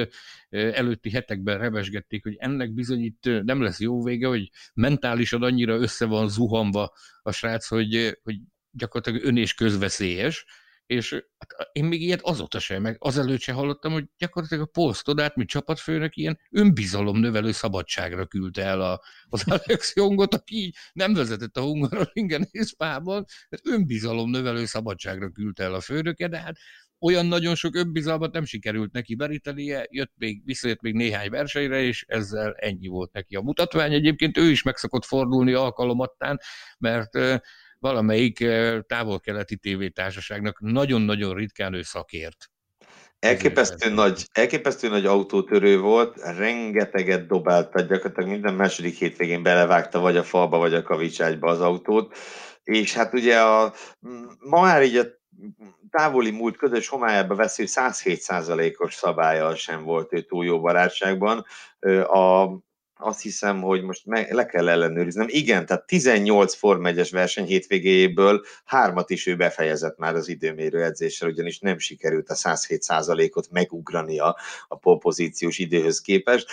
előtti hetekben revesgették, hogy ennek bizonyít nem lesz jó vége, hogy mentálisan annyira össze van zuhanva a srác, hogy, hogy gyakorlatilag ön és közveszélyes, és hát én még ilyet azóta sem, meg azelőtt sem hallottam, hogy gyakorlatilag a Paul Stoddart, mint csapatfőnök ilyen önbizalomnövelő szabadságra küldte el a, az <laughs> Alex Jongot, aki így nem vezetett a Hungaroringen és Spában, mert önbizalomnövelő szabadságra küldte el a főnöke, de hát olyan nagyon sok önbizalmat nem sikerült neki berítenie, jött még, visszajött még néhány versenyre, és ezzel ennyi volt neki a mutatvány. Egyébként ő is meg szokott fordulni alkalomattán, mert valamelyik távol-keleti tévétársaságnak nagyon-nagyon ritkán ő szakért. Elképesztő nagy, elképesztő nagy autótörő volt, rengeteget dobálta, gyakorlatilag minden második hétvégén belevágta vagy a falba, vagy a kavicságyba az autót, és hát ugye a, ma már így a távoli múlt közös homályába vesző 107 os szabálya sem volt ő túl jó barátságban. A azt hiszem, hogy most meg, le kell ellenőriznem. Igen, tehát 18 Form 1 verseny hétvégéjéből hármat is ő befejezett már az időmérő edzéssel, ugyanis nem sikerült a 107%-ot megugrania a polpozíciós időhöz képest.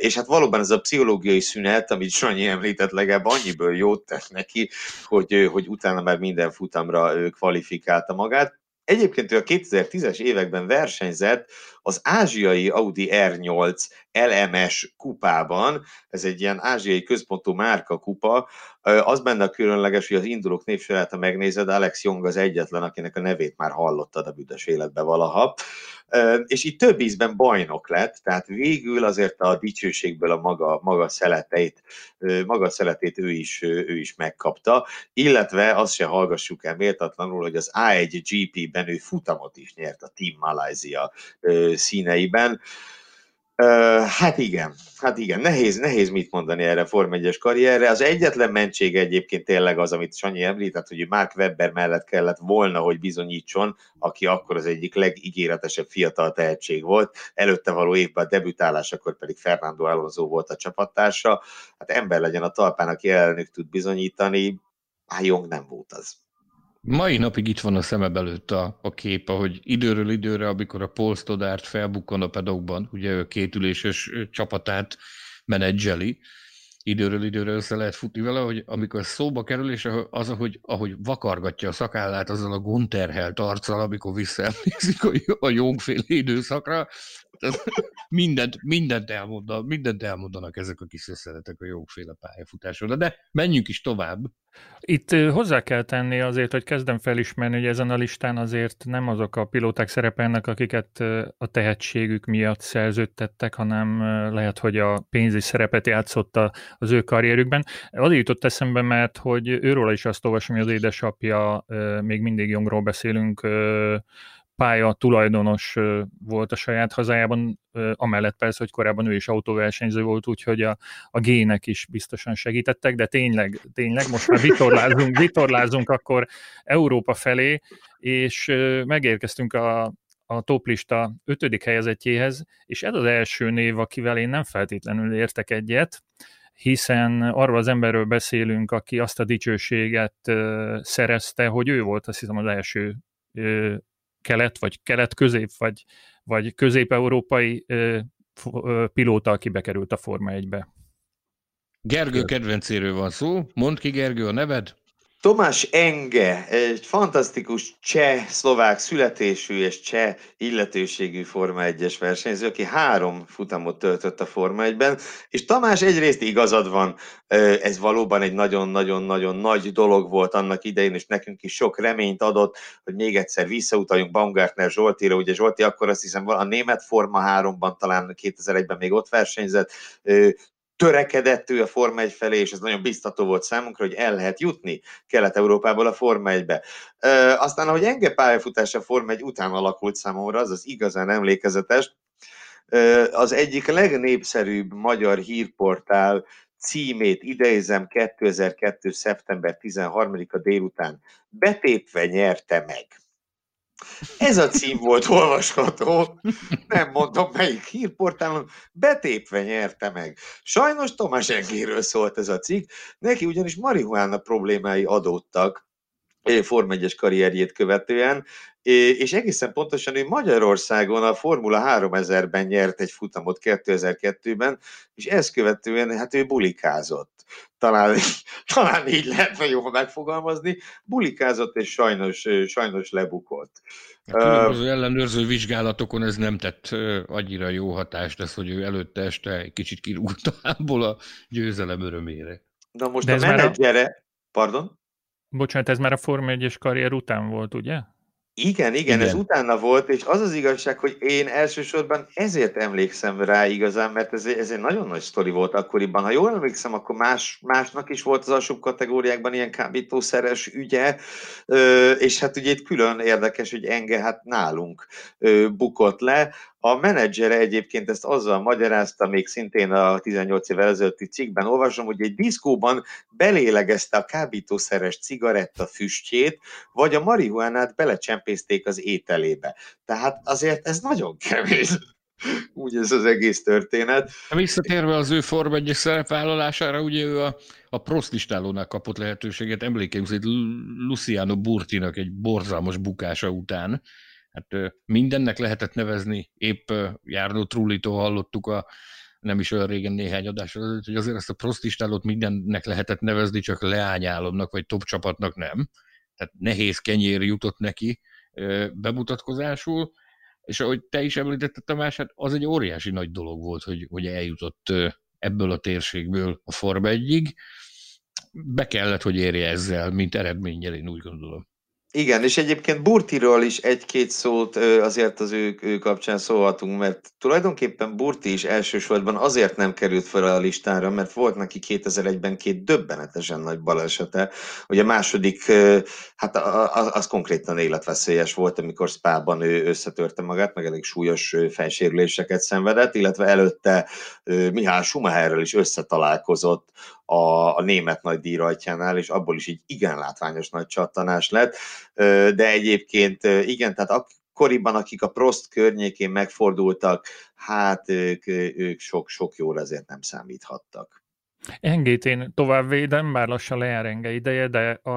És hát valóban ez a pszichológiai szünet, amit Sanyi említett, legalább annyiből jót tett neki, hogy, hogy utána már minden futamra kvalifikálta magát. Egyébként ő a 2010-es években versenyzett az ázsiai Audi R8 LMS kupában, ez egy ilyen ázsiai központú márka kupa, az benne a különleges, hogy az indulók névsorát, ha megnézed, Alex Jong az egyetlen, akinek a nevét már hallottad a büdös életbe valaha és így több ízben bajnok lett, tehát végül azért a dicsőségből a maga, maga szeleteit, maga szeletét ő is, ő is megkapta, illetve azt se hallgassuk el méltatlanul, hogy az A1 GP-ben ő futamot is nyert a Team Malaysia színeiben. Hát igen, hát igen, nehéz, nehéz mit mondani erre Form 1 karrierre. Az egyetlen mentség egyébként tényleg az, amit Sanyi említett, hogy Mark Webber mellett kellett volna, hogy bizonyítson, aki akkor az egyik legígéretesebb fiatal tehetség volt. Előtte való évben a debütálás, akkor pedig Fernando Alonso volt a csapattársa. Hát ember legyen a talpán, aki ellenük tud bizonyítani, hát Jong nem volt az. Mai napig itt van a szemem előtt a, a kép, ahogy időről időre, amikor a Paul Stoddart felbukkan a pedokban, ugye ő kétüléses csapatát menedzseli, időről időre össze lehet futni vele, hogy amikor szóba kerül, és az, ahogy, ahogy vakargatja a szakállát azzal a gonterhelt arccal, amikor visszaemlékszik a, jónkféle időszakra, mindent, mindent, elmondanak, mindent elmondanak ezek a kis összenetek a jókféle pályafutásról. De menjünk is tovább. Itt hozzá kell tenni azért, hogy kezdem felismerni, hogy ezen a listán azért nem azok a pilóták szerepelnek, akiket a tehetségük miatt szerződtettek, hanem lehet, hogy a pénzügyi szerepet játszott az ő karrierükben. Az jutott eszembe, mert hogy őről is azt olvasom, hogy az édesapja, még mindig Jongról beszélünk, pálya tulajdonos volt a saját hazájában, amellett persze, hogy korábban ő is autóversenyző volt, úgyhogy a, a gének is biztosan segítettek, de tényleg, tényleg most már vitorlázunk, <laughs> vitorlázunk akkor Európa felé, és megérkeztünk a, a toplista ötödik helyezettjéhez, és ez az első név, akivel én nem feltétlenül értek egyet, hiszen arról az emberről beszélünk, aki azt a dicsőséget szerezte, hogy ő volt azt hiszem az első kelet, vagy kelet-közép, vagy, vagy közép-európai pilóta, aki bekerült a Forma 1-be. Gergő kedvencéről van szó. Mondd ki, Gergő, a neved? Tomás Enge, egy fantasztikus cseh-szlovák születésű és cseh illetőségű Forma 1-es versenyző, aki három futamot töltött a Forma 1-ben, és Tamás egyrészt igazad van, ez valóban egy nagyon-nagyon-nagyon nagy dolog volt annak idején, és nekünk is sok reményt adott, hogy még egyszer visszautaljunk Baumgartner Zsoltira, ugye Zsolti akkor azt hiszem a német Forma 3-ban talán 2001-ben még ott versenyzett, törekedett ő a Forma 1 felé, és ez nagyon biztató volt számunkra, hogy el lehet jutni Kelet-Európából a Forma 1-be. E, aztán, ahogy enge pályafutás a Forma 1 után alakult számomra, az az igazán emlékezetes, az egyik legnépszerűbb magyar hírportál címét idézem 2002. szeptember 13-a délután betépve nyerte meg. Ez a cím volt olvasható, nem mondom melyik hírportálon, betépve nyerte meg. Sajnos Tomás Engéről szólt ez a cikk, neki ugyanis marihuána problémái adódtak Form 1-es karrierjét követően, és egészen pontosan ő Magyarországon a Formula 3000-ben nyert egy futamot 2002-ben, és ezt követően hát ő bulikázott. Talán, <laughs> talán így lehetne jobban megfogalmazni, bulikázott és sajnos, sajnos lebukott. A különböző ellenőrző vizsgálatokon ez nem tett annyira jó hatást, ez, hogy ő előtte este egy kicsit kirúgta a győzelem örömére. Na most De a menedzsere... A... Pardon? Bocsánat, ez már a Forma 1 karrier után volt, ugye? Igen, igen, igen, ez utána volt, és az az igazság, hogy én elsősorban ezért emlékszem rá igazán, mert ez, ez egy nagyon nagy sztori volt akkoriban. Ha jól emlékszem, akkor más, másnak is volt az alsóbb kategóriákban ilyen kábítószeres ügye, és hát ugye itt külön érdekes, hogy Enge hát nálunk bukott le. A menedzsere egyébként ezt azzal magyarázta, még szintén a 18 évvel ezelőtti cikkben olvasom, hogy egy diszkóban belélegezte a kábítószeres cigaretta füstjét, vagy a marihuánát belecsempészték az ételébe. Tehát azért ez nagyon kevés. <laughs> Úgy ez az egész történet. Visszatérve az ő Form 1 szerepvállalására, ugye ő a, a prosztistálónál kapott lehetőséget, emlékeim szerint Luciano Burtinak egy borzalmas bukása után, hát mindennek lehetett nevezni, épp Járnó Trullitól hallottuk a nem is olyan régen néhány adás hogy azért ezt a prostistálót mindennek lehetett nevezni, csak leányálomnak vagy top csapatnak nem. Tehát nehéz kenyér jutott neki bemutatkozásul, és ahogy te is említetted, Tamás, hát az egy óriási nagy dolog volt, hogy, hogy eljutott ebből a térségből a Forma 1 Be kellett, hogy érje ezzel, mint eredménnyel, én úgy gondolom. Igen, és egyébként Burtiról is egy-két szót azért az ő, ő kapcsán szólhatunk, mert tulajdonképpen Burti is elsősorban azért nem került fel a listára, mert volt neki 2001-ben két döbbenetesen nagy balesete. Ugye a második, hát az, konkrétan életveszélyes volt, amikor Spában ő összetörte magát, meg elég súlyos fejsérüléseket szenvedett, illetve előtte Mihály Schumacherrel is összetalálkozott a, a német nagy díjrajtjánál, és abból is így igen látványos nagy csattanás lett, de egyébként igen, tehát akkoriban, akik a Prost környékén megfordultak, hát ők, sok-sok jól ezért nem számíthattak. Engét én tovább védem, bár lassan lejár Enge ideje, de a,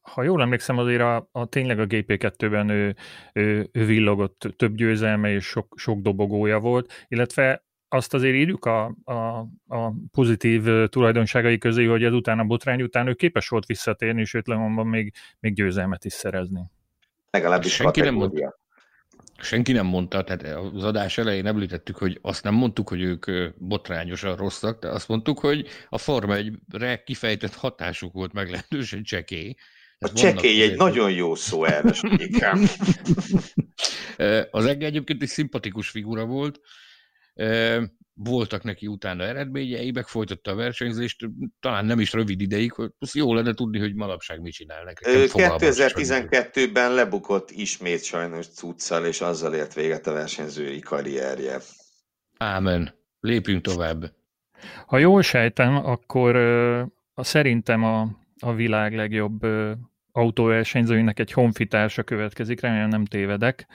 ha jól emlékszem, azért a, a tényleg a GP2-ben ő, ő, ő villogott több győzelme és sok, sok dobogója volt, illetve azt azért írjuk a, a, a pozitív tulajdonságai közé, hogy ezután a botrány után ő képes volt visszatérni, és őt Lemonban még, még győzelmet is szerezni. Legalábbis senki nem mondta. Senki nem mondta, tehát az adás elején említettük, hogy azt nem mondtuk, hogy ők botrányosan rosszak, de azt mondtuk, hogy a Forma 1-re kifejtett hatásuk volt meglehetősen csekély. A csekély egy nagyon jó szó erre, <laughs> Az Ege egyébként egy szimpatikus figura volt, voltak neki utána eredményei, meg folytatta a versenyzést, talán nem is rövid ideig, hogy jó lenne tudni, hogy manapság mit csinálnak. 2012-ben lebukott ismét sajnos cuccal, és azzal ért véget a versenyzői karrierje. Ámen. Lépjünk tovább. Ha jól sejtem, akkor a, szerintem a, a világ legjobb autóversenyzőinek egy honfitársa következik, remélem nem tévedek,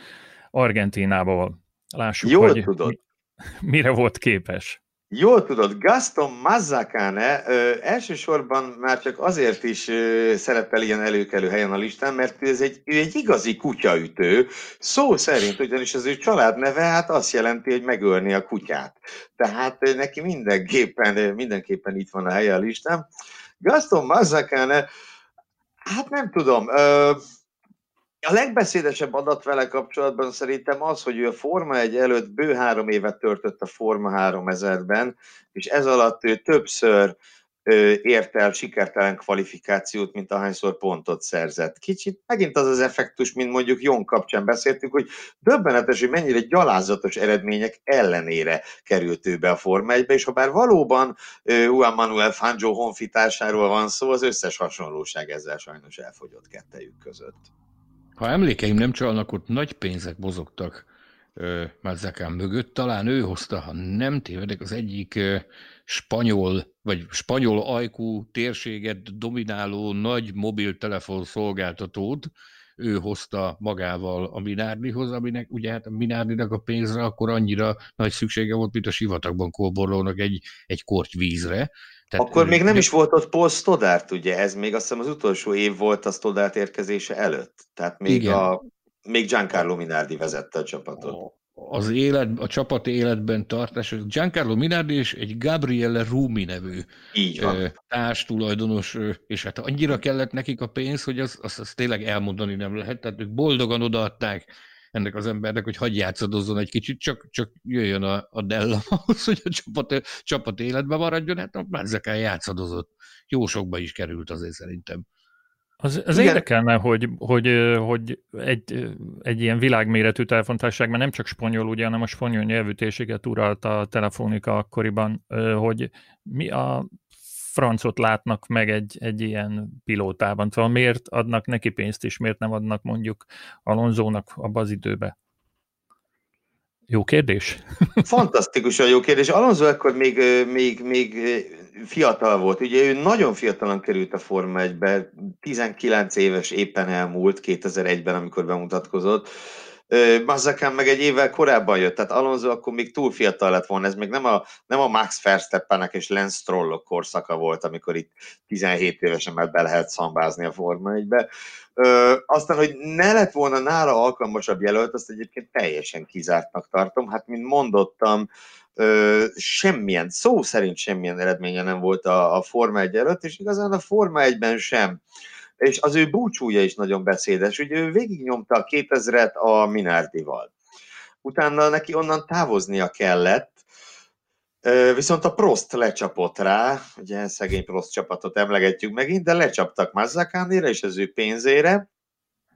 Argentinából. Lássuk, Jól hogy tudod. <laughs> mire volt képes. Jól tudod, Gaston Mazzacane ö, elsősorban már csak azért is ö, szerepel ilyen előkelő helyen a listán, mert ez egy, ő egy igazi kutyaütő. Szó szerint, ugyanis az ő családneve hát azt jelenti, hogy megölni a kutyát. Tehát ö, neki mindenképpen, ö, mindenképpen itt van a helye a listán. Gaston Mazzacane, hát nem tudom, ö, a legbeszédesebb adat vele kapcsolatban szerintem az, hogy ő a Forma 1 előtt bő három évet töltött a Forma 3000-ben, és ez alatt ő többször ért el sikertelen kvalifikációt, mint ahányszor pontot szerzett. Kicsit megint az az effektus, mint mondjuk Jon kapcsán beszéltük, hogy döbbenetes, hogy mennyire gyalázatos eredmények ellenére került ő be a Forma 1-be, és ha bár valóban Juan Manuel Fangio honfitársáról van szó, az összes hasonlóság ezzel sajnos elfogyott kettejük között. Ha emlékeim nem csalnak, ott nagy pénzek mozogtak Mazzakán mögött. Talán ő hozta, ha nem tévedek, az egyik ö, spanyol, vagy spanyol ajkú térséget domináló nagy mobiltelefon szolgáltatót, ő hozta magával a Minárdihoz, aminek ugye hát a Minárdinak a pénzre akkor annyira nagy szüksége volt, mint a sivatagban kóborlónak egy, egy korty vízre. Tehát Akkor még nem de... is volt ott Paul Stoddart, ugye? Ez még azt hiszem az utolsó év volt a Stoddart érkezése előtt. Tehát még, Igen. a, még Giancarlo Minardi vezette a csapatot. Az élet, a csapat életben tartás, Giancarlo Minardi és egy Gabriele Rumi nevű Így van. társ tulajdonos, és hát annyira kellett nekik a pénz, hogy azt az, az tényleg elmondani nem lehet. Tehát ők boldogan odaadták ennek az embernek, hogy hagyj játszadozzon egy kicsit, csak, csak jöjjön a, a Della ahhoz, <laughs> hogy a csapat, csapat életben maradjon, hát a ezekkel játszadozott. Jó sokba is került azért szerintem. Az, az érdekelne, hogy, hogy, hogy egy, egy ilyen világméretű telefontárságban nem csak spanyol, ugye, hanem a spanyol nyelvű térséget uralta a telefonika akkoriban, hogy mi a francot látnak meg egy, egy ilyen pilótában. Szóval miért adnak neki pénzt, és miért nem adnak mondjuk Alonzónak abba az időbe? Jó kérdés. <laughs> Fantasztikusan jó kérdés. Alonso akkor még, még, még fiatal volt. Ugye ő nagyon fiatalan került a Forma 1-be, 19 éves éppen elmúlt 2001-ben, amikor bemutatkozott Mazzacán meg egy évvel korábban jött, tehát Alonso akkor még túl fiatal lett volna, ez még nem a, nem a Max Verstappenek és Lance Strollok korszaka volt, amikor itt 17 évesen már be lehet szambázni a Forma 1-be. Ö, aztán, hogy ne lett volna nála alkalmasabb jelölt, azt egyébként teljesen kizártnak tartom. Hát, mint mondottam, ö, semmilyen, szó szerint semmilyen eredménye nem volt a, a Forma 1 előtt, és igazán a Forma 1-ben sem és az ő búcsúja is nagyon beszédes. Ugye ő végignyomta a 2000-et a Minardival. Utána neki onnan távoznia kellett, Viszont a Prost lecsapott rá, ugye szegény Prost csapatot emlegetjük megint, de lecsaptak Mazzacánére és az ő pénzére,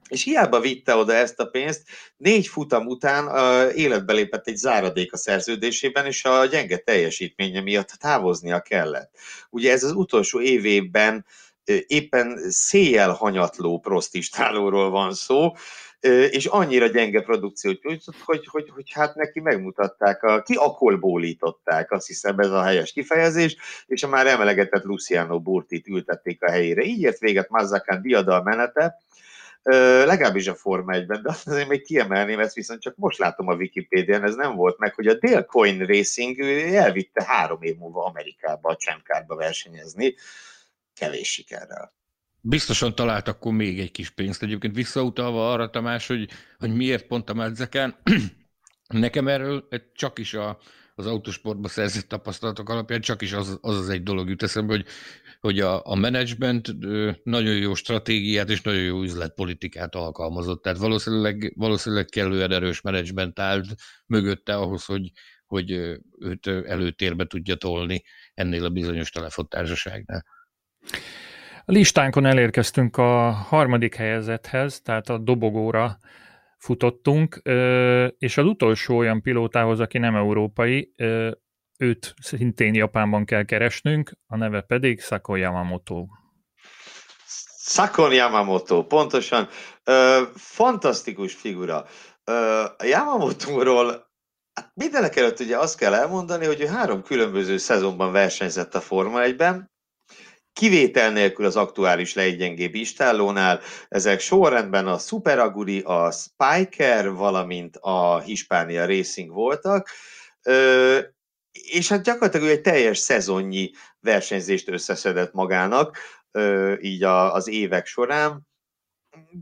és hiába vitte oda ezt a pénzt, négy futam után uh, életbe lépett egy záradék a szerződésében, és a gyenge teljesítménye miatt távoznia kellett. Ugye ez az utolsó évében éppen széjjel hanyatló prostistálóról van szó, és annyira gyenge produkciót nyújtott, hogy, hogy, hogy hát neki megmutatták, a, ki akolbólították, azt hiszem ez a helyes kifejezés, és a már emelegetett Luciano Burtit ültették a helyére. Így ért véget Mazzacán diadal menete, legalábbis a Forma 1-ben, de azért még kiemelném, ezt viszont csak most látom a Wikipédián, ez nem volt meg, hogy a Dale Coin Racing elvitte három év múlva Amerikába a Csemkárba versenyezni, kevés sikerrel. Biztosan talált akkor még egy kis pénzt. Egyébként visszautalva arra, Tamás, hogy, hogy miért pont a Medzeken, <clears throat> nekem erről csak is a, az autosportban szerzett tapasztalatok alapján csak is az az, az egy dolog jut eszembe, hogy, hogy a, a menedzsment nagyon jó stratégiát és nagyon jó üzletpolitikát alkalmazott. Tehát valószínűleg, valószínűleg kellően erős menedzsment állt mögötte ahhoz, hogy, hogy őt előtérbe tudja tolni ennél a bizonyos telefontársaságnál. A listánkon elérkeztünk a harmadik helyezethez, tehát a dobogóra futottunk, és az utolsó olyan pilótához, aki nem európai, őt szintén Japánban kell keresnünk, a neve pedig Sako Yamamoto. Sakon Yamamoto, pontosan. Ö, fantasztikus figura. Ö, a Yamamoto-ról hát mindenek előtt ugye azt kell elmondani, hogy ő három különböző szezonban versenyzett a Forma 1-ben, kivétel nélkül az aktuális leggyengébb istállónál. Ezek sorrendben a Super Aguri, a Spiker, valamint a Hispania Racing voltak. Ö, és hát gyakorlatilag egy teljes szezonnyi versenyzést összeszedett magának, így az évek során.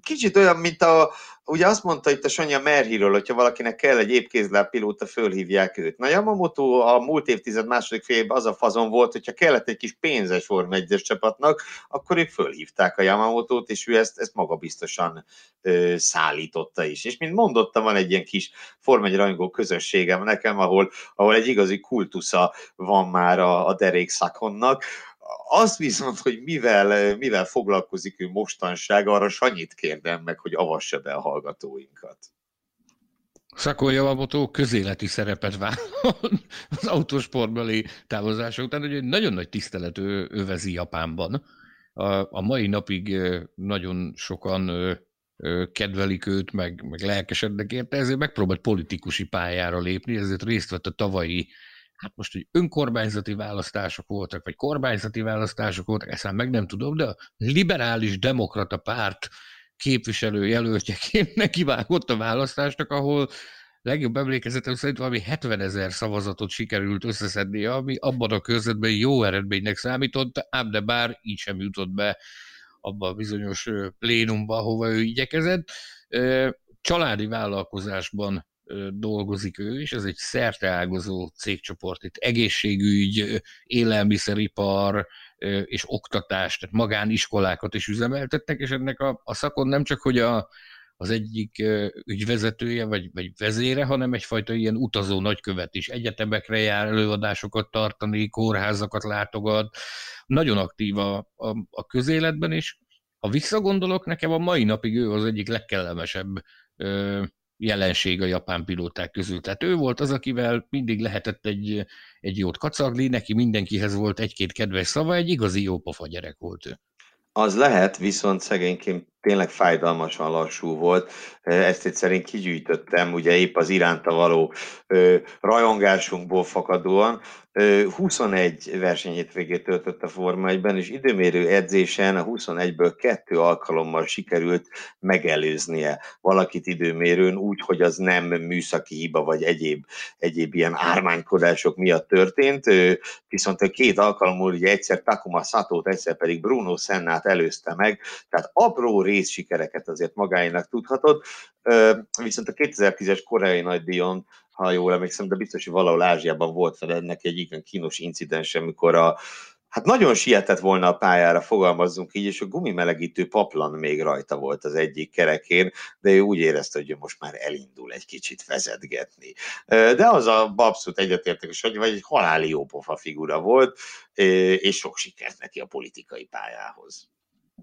Kicsit olyan, mint a, ugye azt mondta itt a Sonja Merhiről, hogyha valakinek kell egy épkézláb pilóta, fölhívják őt. Na Yamamoto a múlt évtized második félében az a fazon volt, hogyha kellett egy kis pénzes Form 1 csapatnak, akkor ők fölhívták a Yamamoto-t, és ő ezt, ezt magabiztosan ö, szállította is. És mint mondottam, van egy ilyen kis Form 1 rajongó közösségem nekem, ahol, ahol egy igazi kultusza van már a, a Derek Sakonnak, az viszont, hogy mivel, mivel foglalkozik ő mostanság, arra Sanyit kérdem meg, hogy avassa be a hallgatóinkat. Szakon közéleti szerepet vállal az autósportbeli távozások után, hogy egy nagyon nagy tisztelet ő, övezi Japánban. A, a mai napig nagyon sokan kedvelik őt, meg, meg lelkesednek érte, ezért megpróbált politikusi pályára lépni, ezért részt vett a tavalyi hát most, hogy önkormányzati választások voltak, vagy kormányzati választások voltak, ezt meg nem tudom, de a liberális demokrata párt képviselő jelöltjeként <laughs> nekivágott a választásnak, ahol legjobb emlékezetem szerint valami 70 ezer szavazatot sikerült összeszedni, ami abban a körzetben jó eredménynek számított, ám de bár így sem jutott be abba a bizonyos plénumba, ahova ő igyekezett. Családi vállalkozásban dolgozik ő, és ez egy szerteágazó cégcsoport, itt egészségügy, élelmiszeripar és oktatás, tehát magániskolákat is üzemeltetnek, és ennek a, a szakon nem csak, hogy a, az egyik ügyvezetője vagy, vagy vezére, hanem egyfajta ilyen utazó nagykövet is. Egyetemekre jár előadásokat tartani, kórházakat látogat, nagyon aktív a, a, a közéletben is. Ha visszagondolok, nekem a mai napig ő az egyik legkellemesebb jelenség a japán pilóták közül. Tehát ő volt az, akivel mindig lehetett egy, egy jót kacagni, neki mindenkihez volt egy-két kedves szava, egy igazi jó pofa gyerek volt ő. Az lehet, viszont szegényként tényleg fájdalmasan lassú volt. Ezt egyszerűen kigyűjtöttem, ugye épp az iránta való rajongásunkból fakadóan. 21 versenyhétvégét töltött a Forma 1-ben, és időmérő edzésen a 21-ből kettő alkalommal sikerült megelőznie valakit időmérőn úgy, hogy az nem műszaki hiba vagy egyéb, egyéb ilyen ármánykodások miatt történt, viszont a két alkalommal ugye egyszer Takuma Satót, egyszer pedig Bruno Sennát előzte meg, tehát apró részsikereket azért magáinak tudhatott, viszont a 2010-es koreai nagydíjon ha jól emlékszem, de biztos, hogy valahol Ázsiában volt fel ennek egy igen kínos incidens, amikor a, hát nagyon sietett volna a pályára, fogalmazzunk így, és a gumimelegítő paplan még rajta volt az egyik kerekén, de ő úgy érezte, hogy ő most már elindul egy kicsit vezetgetni. De az a abszolút egyetértek, hogy vagy egy haláli jópofa figura volt, és sok sikert neki a politikai pályához.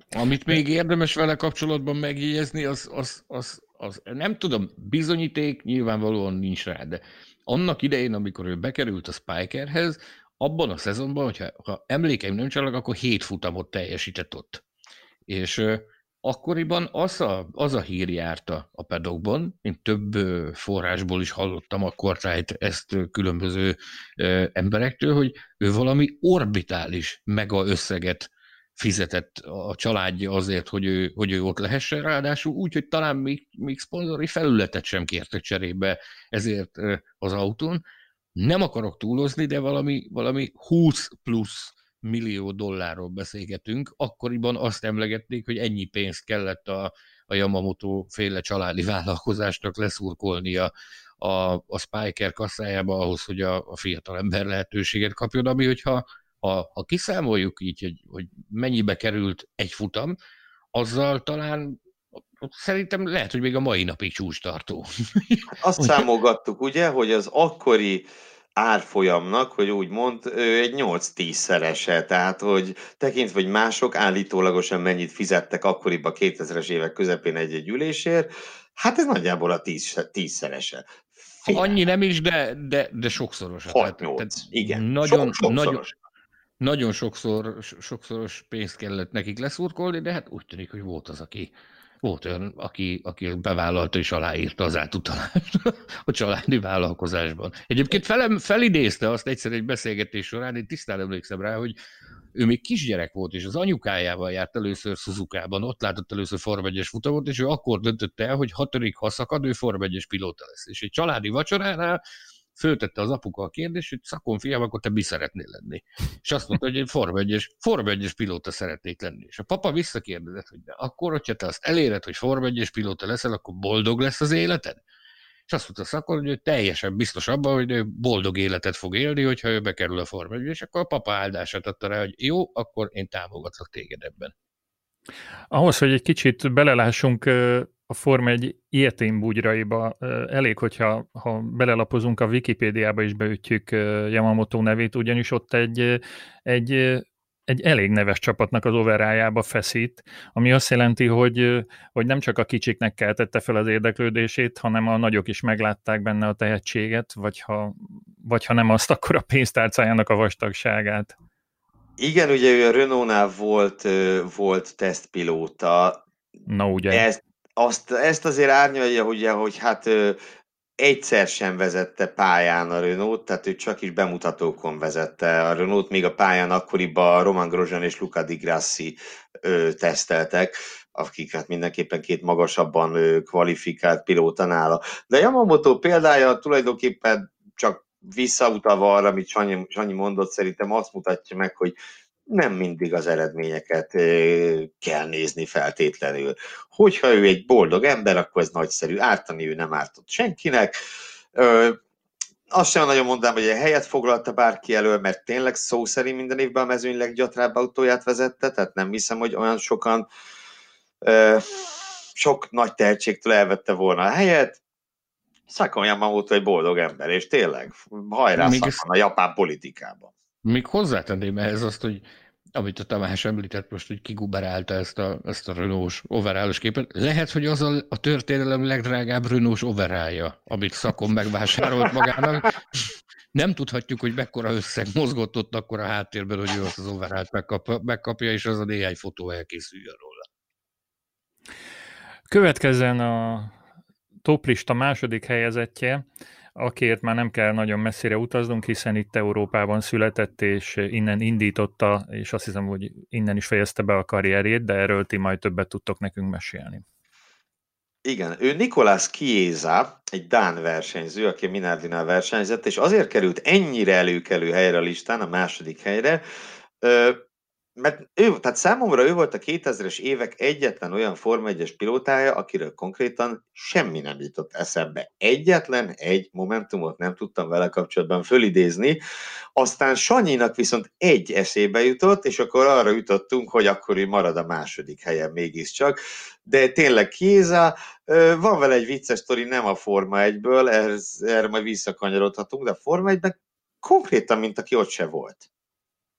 Amit még érdemes vele kapcsolatban megjegyezni, az, az, az, az, nem tudom, bizonyíték nyilvánvalóan nincs rá, de annak idején, amikor ő bekerült a Spikerhez, abban a szezonban, hogyha ha emlékeim nem csalak, akkor hét futamot teljesített ott. És akkoriban az a, az a hír járta a pedokban, én több forrásból is hallottam akkor tehát ezt különböző emberektől, hogy ő valami orbitális mega összeget fizetett a családja azért, hogy ő, hogy ő ott lehessen, ráadásul úgy, hogy talán még, még szponzori felületet sem kértek cserébe ezért az autón. Nem akarok túlozni, de valami, valami 20 plusz millió dollárról beszélgetünk. Akkoriban azt emlegették, hogy ennyi pénzt kellett a, a Yamamoto féle családi vállalkozásnak leszurkolnia a, a Spiker kasszájába ahhoz, hogy a, a fiatal ember lehetőséget kapjon, ami hogyha ha, ha kiszámoljuk így, hogy, hogy mennyibe került egy futam, azzal talán szerintem lehet, hogy még a mai napig csúcs tartó. Hát <laughs> azt számolgattuk, ugye, hogy az akkori árfolyamnak, hogy úgy mond, egy 8-10 szerese, tehát hogy tekintve, hogy mások állítólagosan mennyit fizettek akkoriban 2000-es évek közepén egy-egy ülésért, hát ez nagyjából a 10, 10 szerese Annyi nem is, de, de, de sokszoros. 6-8, igen. Nagyon, Sok, nagyon, nagyon sokszor, sokszoros pénzt kellett nekik leszurkolni, de hát úgy tűnik, hogy volt az, aki volt olyan, aki, aki bevállalta és aláírta az átutalást <laughs> a családi vállalkozásban. Egyébként fel, felidézte azt egyszer egy beszélgetés során, én tisztán emlékszem rá, hogy ő még kisgyerek volt, és az anyukájával járt először Suzuka-ban, ott látott először Form futamot, és ő akkor döntötte el, hogy hatodik ha szakad, ő Form pilóta lesz. És egy családi vacsoránál föltette az apuka a kérdést, hogy szakon fiam, akkor te mi szeretnél lenni? És azt mondta, hogy én Forma 1 Forma 1 pilóta szeretnék lenni. És a papa visszakérdezett, hogy de akkor, hogyha te azt eléred, hogy Forma 1 pilóta leszel, akkor boldog lesz az életed? És azt mondta szakon, hogy ő teljesen biztos abban, hogy ő boldog életet fog élni, hogyha ő bekerül a Forma 1 és akkor a papa áldását adta rá, hogy jó, akkor én támogatlak téged ebben. Ahhoz, hogy egy kicsit belelássunk a Forma egy ilyetén bugyraiba elég, hogyha ha belelapozunk a Wikipédiába és beütjük Yamamoto nevét, ugyanis ott egy, egy, egy elég neves csapatnak az overájába feszít, ami azt jelenti, hogy, hogy nem csak a kicsiknek keltette fel az érdeklődését, hanem a nagyok is meglátták benne a tehetséget, vagy ha, vagy ha nem azt, akkor a pénztárcájának a vastagságát. Igen, ugye ő a Renault-nál volt, volt tesztpilóta. Na ugye. Ezt, azt, ezt azért árnyalja, ugye, hogy hát egyszer sem vezette pályán a Renault, tehát ő csak is bemutatókon vezette a Renault, még a pályán akkoriban Roman Grosjean és Luca Di Grassi ö, teszteltek, akik hát mindenképpen két magasabban ö, kvalifikált pilóta nála. De Yamamoto példája tulajdonképpen csak visszautalva arra, amit Sanyi, Sanyi mondott, szerintem azt mutatja meg, hogy nem mindig az eredményeket kell nézni feltétlenül. Hogyha ő egy boldog ember, akkor ez nagyszerű. Ártani ő nem ártott senkinek. Azt sem nagyon mondám, hogy egy helyet foglalta bárki elől, mert tényleg szó szerint minden évben a mezőny leggyatrább autóját vezette, tehát nem hiszem, hogy olyan sokan sok nagy tehetségtől elvette volna a helyet. Szakon Yamamoto egy boldog ember, és tényleg hajrá Még a japán politikában. Még hozzátenném ehhez azt, hogy amit a Tamás említett most, hogy kiguberálta ezt a, ezt a Renault-s overálos képet, lehet, hogy az a, a történelem legdrágább Renault-s overája, amit szakon megvásárolt magának. Nem tudhatjuk, hogy mekkora összeg mozgott ott akkor a háttérben, hogy ő azt az overált megkap, megkapja, és az a néhány fotó elkészüljön róla. Következzen a toplista második helyezettje, akiért már nem kell nagyon messzire utaznunk, hiszen itt Európában született, és innen indította, és azt hiszem, hogy innen is fejezte be a karrierjét, de erről ti majd többet tudtok nekünk mesélni. Igen, ő Nikolás Kiéza, egy Dán versenyző, aki a Minardinál versenyzett, és azért került ennyire előkelő helyre a listán, a második helyre, mert ő, tehát számomra ő volt a 2000-es évek egyetlen olyan Forma 1-es pilótája, akiről konkrétan semmi nem jutott eszembe. Egyetlen egy momentumot nem tudtam vele kapcsolatban fölidézni, aztán Sanyinak viszont egy eszébe jutott, és akkor arra jutottunk, hogy akkor ő marad a második helyen mégiscsak. De tényleg Kéza, van vele egy vicces sztori, nem a Forma 1-ből, erre majd visszakanyarodhatunk, de a Forma 1-ben konkrétan, mint aki ott se volt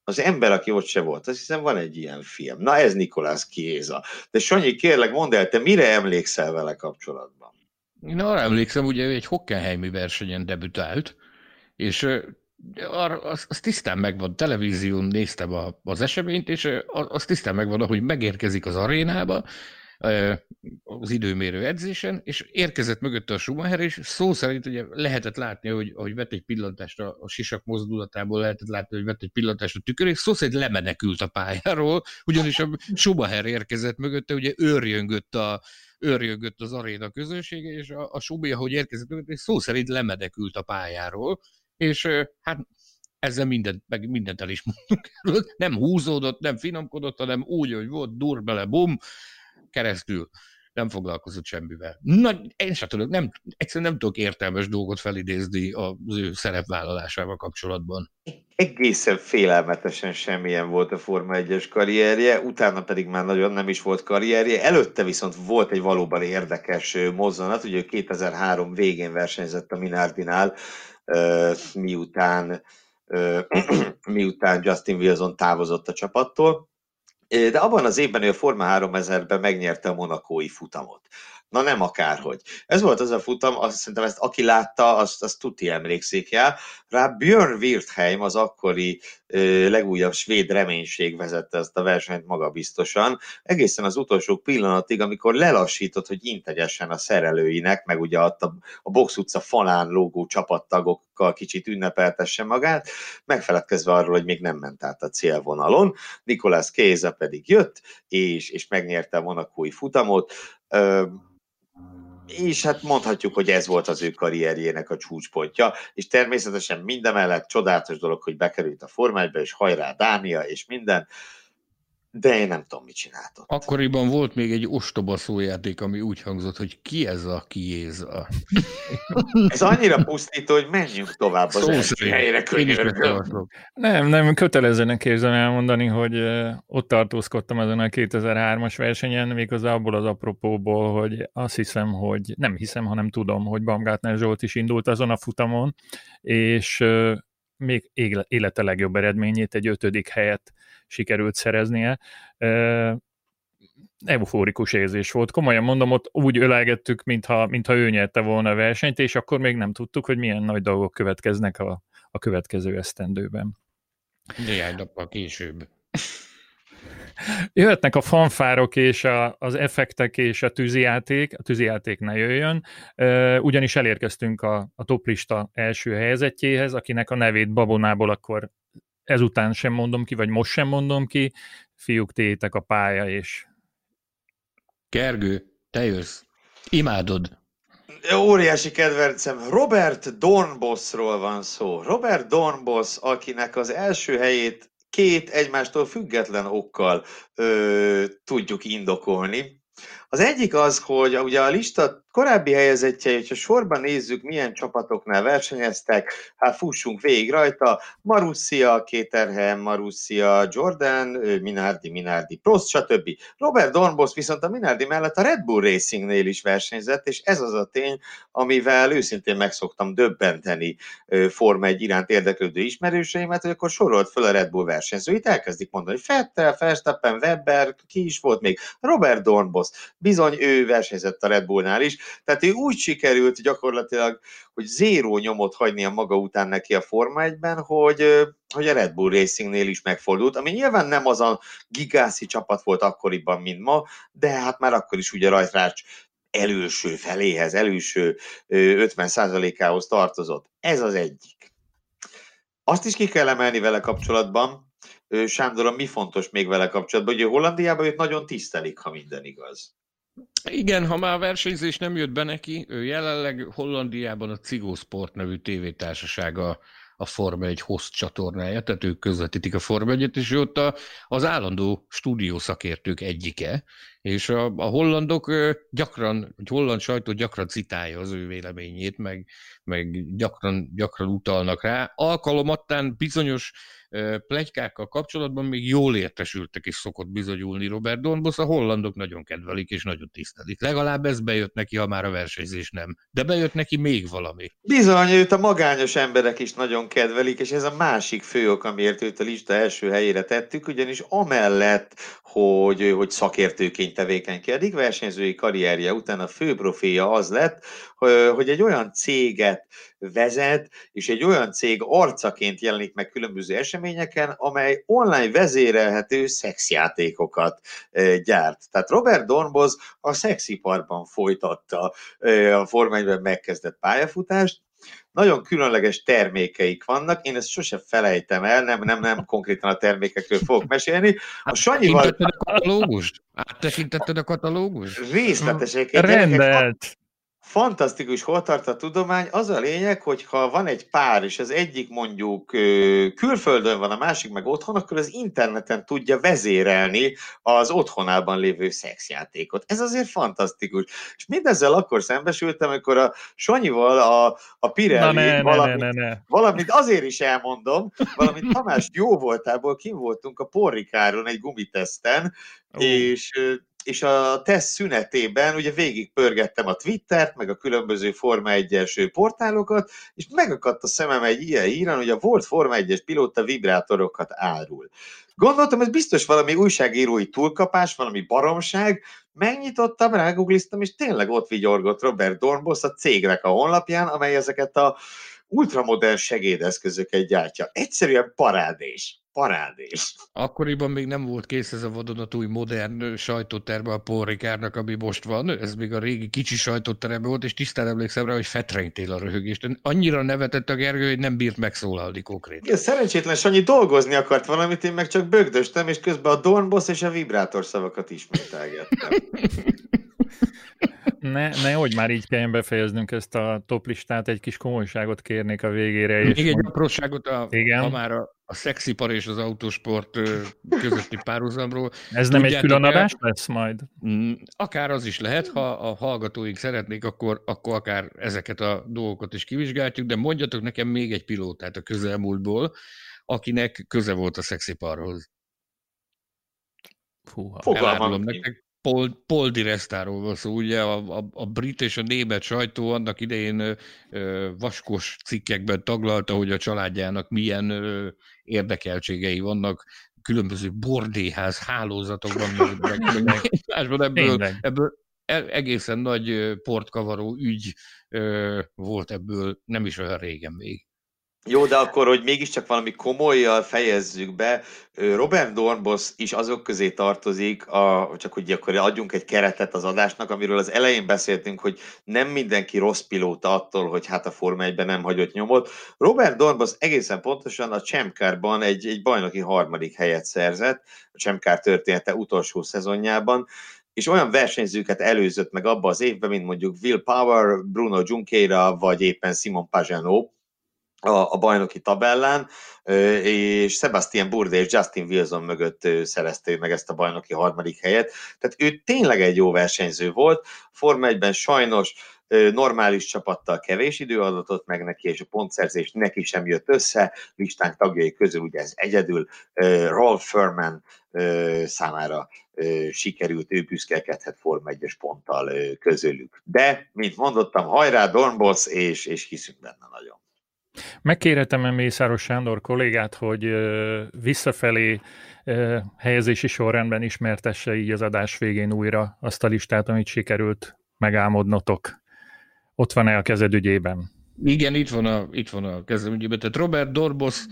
az ember, aki ott se volt. Azt hiszem van egy ilyen film. Na ez Nikolás Kiéza. De Sanyi, kérlek, mondd el, te mire emlékszel vele kapcsolatban? Én arra emlékszem, ugye ő egy Hockenheimi versenyen debütált, és az, az tisztán megvan, televízión néztem a, az eseményt, és az, az tisztán megvan, hogy megérkezik az arénába, az időmérő edzésen, és érkezett mögötte a Schumacher, és szó szerint ugye lehetett látni, hogy, hogy vett egy pillantást a, a sisak mozdulatából, lehetett látni, hogy vett egy pillantást a tükör, és szó szerint lemenekült a pályáról, ugyanis a Schumacher érkezett mögötte, ugye őrjöngött a, őrjöngött az aréna közönsége, és a, a Schubi, ahogy érkezett mögötte, szó szerint lemedekült a pályáról, és hát ezzel mindent, meg mindent el is mondunk. Nem húzódott, nem finomkodott, hanem úgy, hogy volt, dur bele, bum, keresztül nem foglalkozott semmivel. Na, én sem tudok, nem, egyszerűen nem tudok értelmes dolgot felidézni az ő szerepvállalásával kapcsolatban. Egészen félelmetesen semmilyen volt a Forma 1-es karrierje, utána pedig már nagyon nem is volt karrierje, előtte viszont volt egy valóban érdekes mozzanat, ugye 2003 végén versenyzett a Minardinál, miután, <clears throat> miután Justin Wilson távozott a csapattól, De abban az évben ő a Forma 3000-ben megnyerte a monakói futamot. Na nem akárhogy. Ez volt az a futam, azt szerintem ezt aki látta, azt, azt tuti emlékszik el. Rá Björn Wirtheim, az akkori ö, legújabb svéd reménység vezette ezt a versenyt magabiztosan, egészen az utolsó pillanatig, amikor lelassított, hogy integesen a szerelőinek, meg ugye a, a Box utca falán lógó csapattagokkal kicsit ünnepeltesse magát, megfeledkezve arról, hogy még nem ment át a célvonalon. Nikolász Kéza pedig jött, és, és megnyerte a monakói futamot. Ö, és hát mondhatjuk, hogy ez volt az ő karrierjének a csúcspontja, és természetesen mindemellett csodálatos dolog, hogy bekerült a formájba, és hajrá Dánia, és minden, de én nem tudom, mit csináltott. Akkoriban volt még egy ostoba szójáték, ami úgy hangzott, hogy ki ez a kiéza. <laughs> ez annyira pusztító, hogy menjünk tovább az első helyre Nem, nem, kötelezőnek érzem elmondani, hogy ott tartózkodtam ezen a 2003-as versenyen, méghozzá abból az apropóból, hogy azt hiszem, hogy nem hiszem, hanem tudom, hogy Baumgartner Zsolt is indult azon a futamon, és még élete legjobb eredményét, egy ötödik helyet sikerült szereznie. Eufórikus érzés volt. Komolyan mondom, ott úgy ölelgettük, mintha, mintha ő nyerte volna a versenyt, és akkor még nem tudtuk, hogy milyen nagy dolgok következnek a, a következő esztendőben. Néhány nappal később. Jöhetnek a fanfárok és a, az effektek és a tűzijáték, a tűzijáték ne jöjjön, ugyanis elérkeztünk a, a toplista első helyezettjéhez, akinek a nevét babonából akkor ezután sem mondom ki, vagy most sem mondom ki, fiúk, tétek a pálya, és... Gergő, te jössz. Imádod. Óriási kedvencem, Robert Dornbossról van szó. Robert Dornboss, akinek az első helyét két egymástól független okkal ö, tudjuk indokolni. Az egyik az, hogy ugye a lista korábbi helyezettjei, hogyha sorban nézzük, milyen csapatoknál versenyeztek, hát fussunk végig rajta, Marussia, Kéterhem, Marussia, Jordan, Minardi, Minardi, Prost, stb. Robert Dornbos viszont a Minardi mellett a Red Bull Racingnél is versenyzett, és ez az a tény, amivel őszintén megszoktam döbbenteni Forma egy iránt érdeklődő ismerőseimet, hogy akkor sorolt föl a Red Bull versenyzőit, elkezdik mondani, Fettel, Verstappen, Webber, ki is volt még, Robert Dornbos, bizony ő versenyzett a Red Bullnál is, tehát ő úgy sikerült gyakorlatilag, hogy zéró nyomot hagyni a maga után neki a Forma 1-ben, hogy, hogy a Red Bull Racingnél is megfordult, ami nyilván nem az a gigászi csapat volt akkoriban, mint ma, de hát már akkor is ugye rajtrács előső feléhez, előső 50%-ához tartozott. Ez az egyik. Azt is ki kell emelni vele kapcsolatban, Sándor, mi fontos még vele kapcsolatban, hogy Hollandiában őt nagyon tisztelik, ha minden igaz. Igen, ha már a versenyzés nem jött be neki, ő jelenleg Hollandiában a Cigó Sport nevű tévétársasága a Forma egy host csatornája, tehát ők közvetítik a Forma 1 és ott a, az állandó stúdiószakértők egyike, és a, a hollandok gyakran, a holland sajtó gyakran citálja az ő véleményét, meg, meg gyakran, gyakran utalnak rá. Alkalomattán bizonyos plegykákkal kapcsolatban még jól értesültek és szokott bizonyulni Robert Dornbos, a hollandok nagyon kedvelik és nagyon tisztelik. Legalább ez bejött neki, ha már a versenyzés nem. De bejött neki még valami. Bizony, őt a magányos emberek is nagyon kedvelik, és ez a másik fő ok, amiért őt a lista első helyére tettük, ugyanis amellett, hogy, hogy szakértőként tevékenykedik, versenyzői karrierje után a fő proféja az lett, hogy egy olyan céget vezet, és egy olyan cég arcaként jelenik meg különböző eseményeken, amely online vezérelhető szexjátékokat gyárt. Tehát Robert Dornboz a szexiparban folytatta a formányban megkezdett pályafutást, nagyon különleges termékeik vannak, én ezt sose felejtem el, nem, nem, nem konkrétan a termékekről fogok mesélni. A Sanyival... a katalógust? Áttekintetted a katalógust? Részleteseket. Rendelt fantasztikus, hol tart a tudomány. Az a lényeg, hogy ha van egy pár, és az egyik mondjuk külföldön van, a másik meg otthon, akkor az interneten tudja vezérelni az otthonában lévő szexjátékot. Ez azért fantasztikus. És mindezzel akkor szembesültem, amikor a Sanyival a, a Pirelli ne, valamit, ne, ne, ne. valamit azért is elmondom, valamint Tamás jó voltából kim voltunk a Porrikáron egy gumiteszten, uh. és és a teszt szünetében ugye végig pörgettem a Twittert, meg a különböző Forma 1-es portálokat, és megakadt a szemem egy ilyen híren, hogy a volt Forma 1-es pilóta vibrátorokat árul. Gondoltam, ez biztos valami újságírói túlkapás, valami baromság, megnyitottam, rágoogliztam, és tényleg ott vigyorgott Robert Dornbos a cégnek a honlapján, amely ezeket a ultramodern segédeszközöket gyártja. Egyszerűen parádés parádés. Akkoriban még nem volt kész ez a vadonatúj modern sajtóterme a Paul Ricardnak, ami most van. Ez még a régi kicsi sajtóterem volt, és tisztán emlékszem rá, hogy fetrengtél a röhögést. Annyira nevetett a Gergő, hogy nem bírt megszólalni konkrétan. Szerencsétlen Sanyi dolgozni akart valamit, én meg csak bögdöstem, és közben a Dornboss és a vibrátor szavakat ismételgettem. <laughs> ne, ne, hogy már így kelljen befejeznünk ezt a top listát, egy kis komolyságot kérnék a végére. Még és egy mond... apróságot, a, Igen? ha már a, a szexipar és az autósport közötti párhuzamról. Ez nem egy külön adás lesz majd? Mm, akár az is lehet, ha a hallgatóink szeretnék, akkor, akkor akár ezeket a dolgokat is kivizsgáljuk, de mondjatok nekem még egy pilótát a közelmúltból, akinek köze volt a szexiparhoz. Fúha. Fogalmam nektek, Paul, Paul Di Restáról van szó, ugye? A, a, a brit és a német sajtó annak idején ö, vaskos cikkekben taglalta, hogy a családjának milyen ö, érdekeltségei vannak, különböző bordéház hálózatokban, meg, meg, meg másban ebből, ebből e, egészen nagy portkavaró ügy ö, volt ebből nem is olyan régen még. Jó, de akkor, hogy mégiscsak valami komolyjal fejezzük be, Robert Dornbos is azok közé tartozik, a, csak hogy akkor adjunk egy keretet az adásnak, amiről az elején beszéltünk, hogy nem mindenki rossz pilóta attól, hogy hát a Forma 1 nem hagyott nyomot. Robert Dornbos egészen pontosan a Csemkárban egy, egy bajnoki harmadik helyet szerzett, a Csemkár története utolsó szezonjában, és olyan versenyzőket előzött meg abba az évben, mint mondjuk Will Power, Bruno Junqueira, vagy éppen Simon Pagano, a, a bajnoki tabellán, és Sebastian Burde és Justin Wilson mögött szerezte meg ezt a bajnoki harmadik helyet. Tehát ő tényleg egy jó versenyző volt. Forma 1-ben sajnos normális csapattal kevés idő adott meg neki, és a pontszerzés neki sem jött össze. Listánk tagjai közül ugye ez egyedül Rolf Furman számára sikerült, ő büszkelkedhet Forma 1-es ponttal közülük. De, mint mondottam, hajrá Dornbos, és, és hiszünk benne nagyon. Megkérhetem -e Mészáros Sándor kollégát, hogy visszafelé helyezési sorrendben ismertesse így az adás végén újra azt a listát, amit sikerült megálmodnotok. Ott van-e a kezed ügyében? Igen, itt van a, itt van a kezed ügyében. Tehát Robert Dorbos,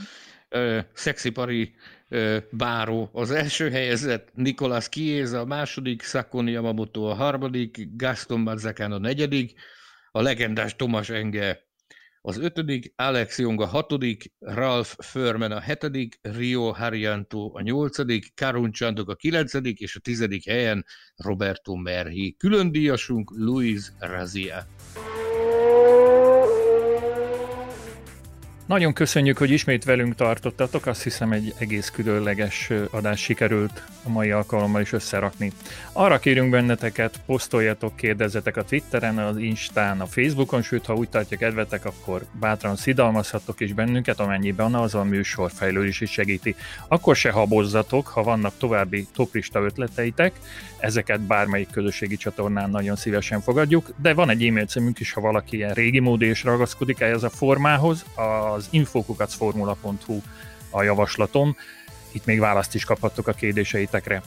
uh, szexipari uh, báró az első helyezett, Nicolas Chiesa a második, Sakoni Yamamoto a harmadik, Gaston Mazzacán a negyedik, a legendás Tomas Enge az ötödik, Alex Jong a hatodik, Ralph Furman a hetedik, Rio Haryanto a nyolcadik, Karun Chandok a kilencedik, és a tizedik helyen Roberto Merhi. Külön díjasunk Luis Razia. Nagyon köszönjük, hogy ismét velünk tartottatok, azt hiszem egy egész különleges adás sikerült a mai alkalommal is összerakni. Arra kérünk benneteket, posztoljatok, kérdezzetek a Twitteren, az Instán, a Facebookon, sőt, ha úgy tartja kedvetek, akkor bátran szidalmazhattok is bennünket, amennyiben az a műsor fejlődés is segíti. Akkor se habozzatok, ha vannak további toplista ötleteitek, ezeket bármelyik közösségi csatornán nagyon szívesen fogadjuk, de van egy e-mail címünk is, ha valaki ilyen régi mód és ragaszkodik ehhez a formához, az infokukacformula.hu a javaslatom, itt még választ is kaphattok a kérdéseitekre.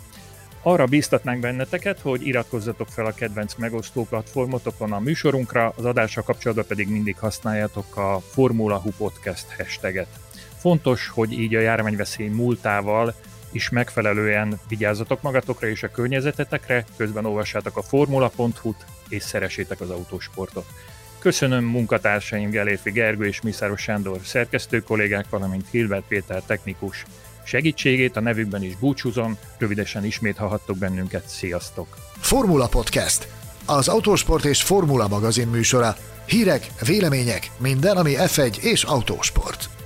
Arra bíztatnánk benneteket, hogy iratkozzatok fel a kedvenc megosztó platformotokon a műsorunkra, az adással kapcsolatban pedig mindig használjátok a Formula Hu Podcast hashtaget. Fontos, hogy így a járványveszély múltával is megfelelően vigyázzatok magatokra és a környezetetekre, közben olvassátok a formula.hu-t és szeressétek az autósportot. Köszönöm munkatársaim Gelérfi Gergő és Miszáros Sándor szerkesztő kollégák, valamint Hilbert Péter technikus segítségét, a nevükben is búcsúzom, rövidesen ismét hallhattok bennünket, sziasztok! Formula Podcast, az autósport és formula magazin műsora. Hírek, vélemények, minden, ami F1 és autósport.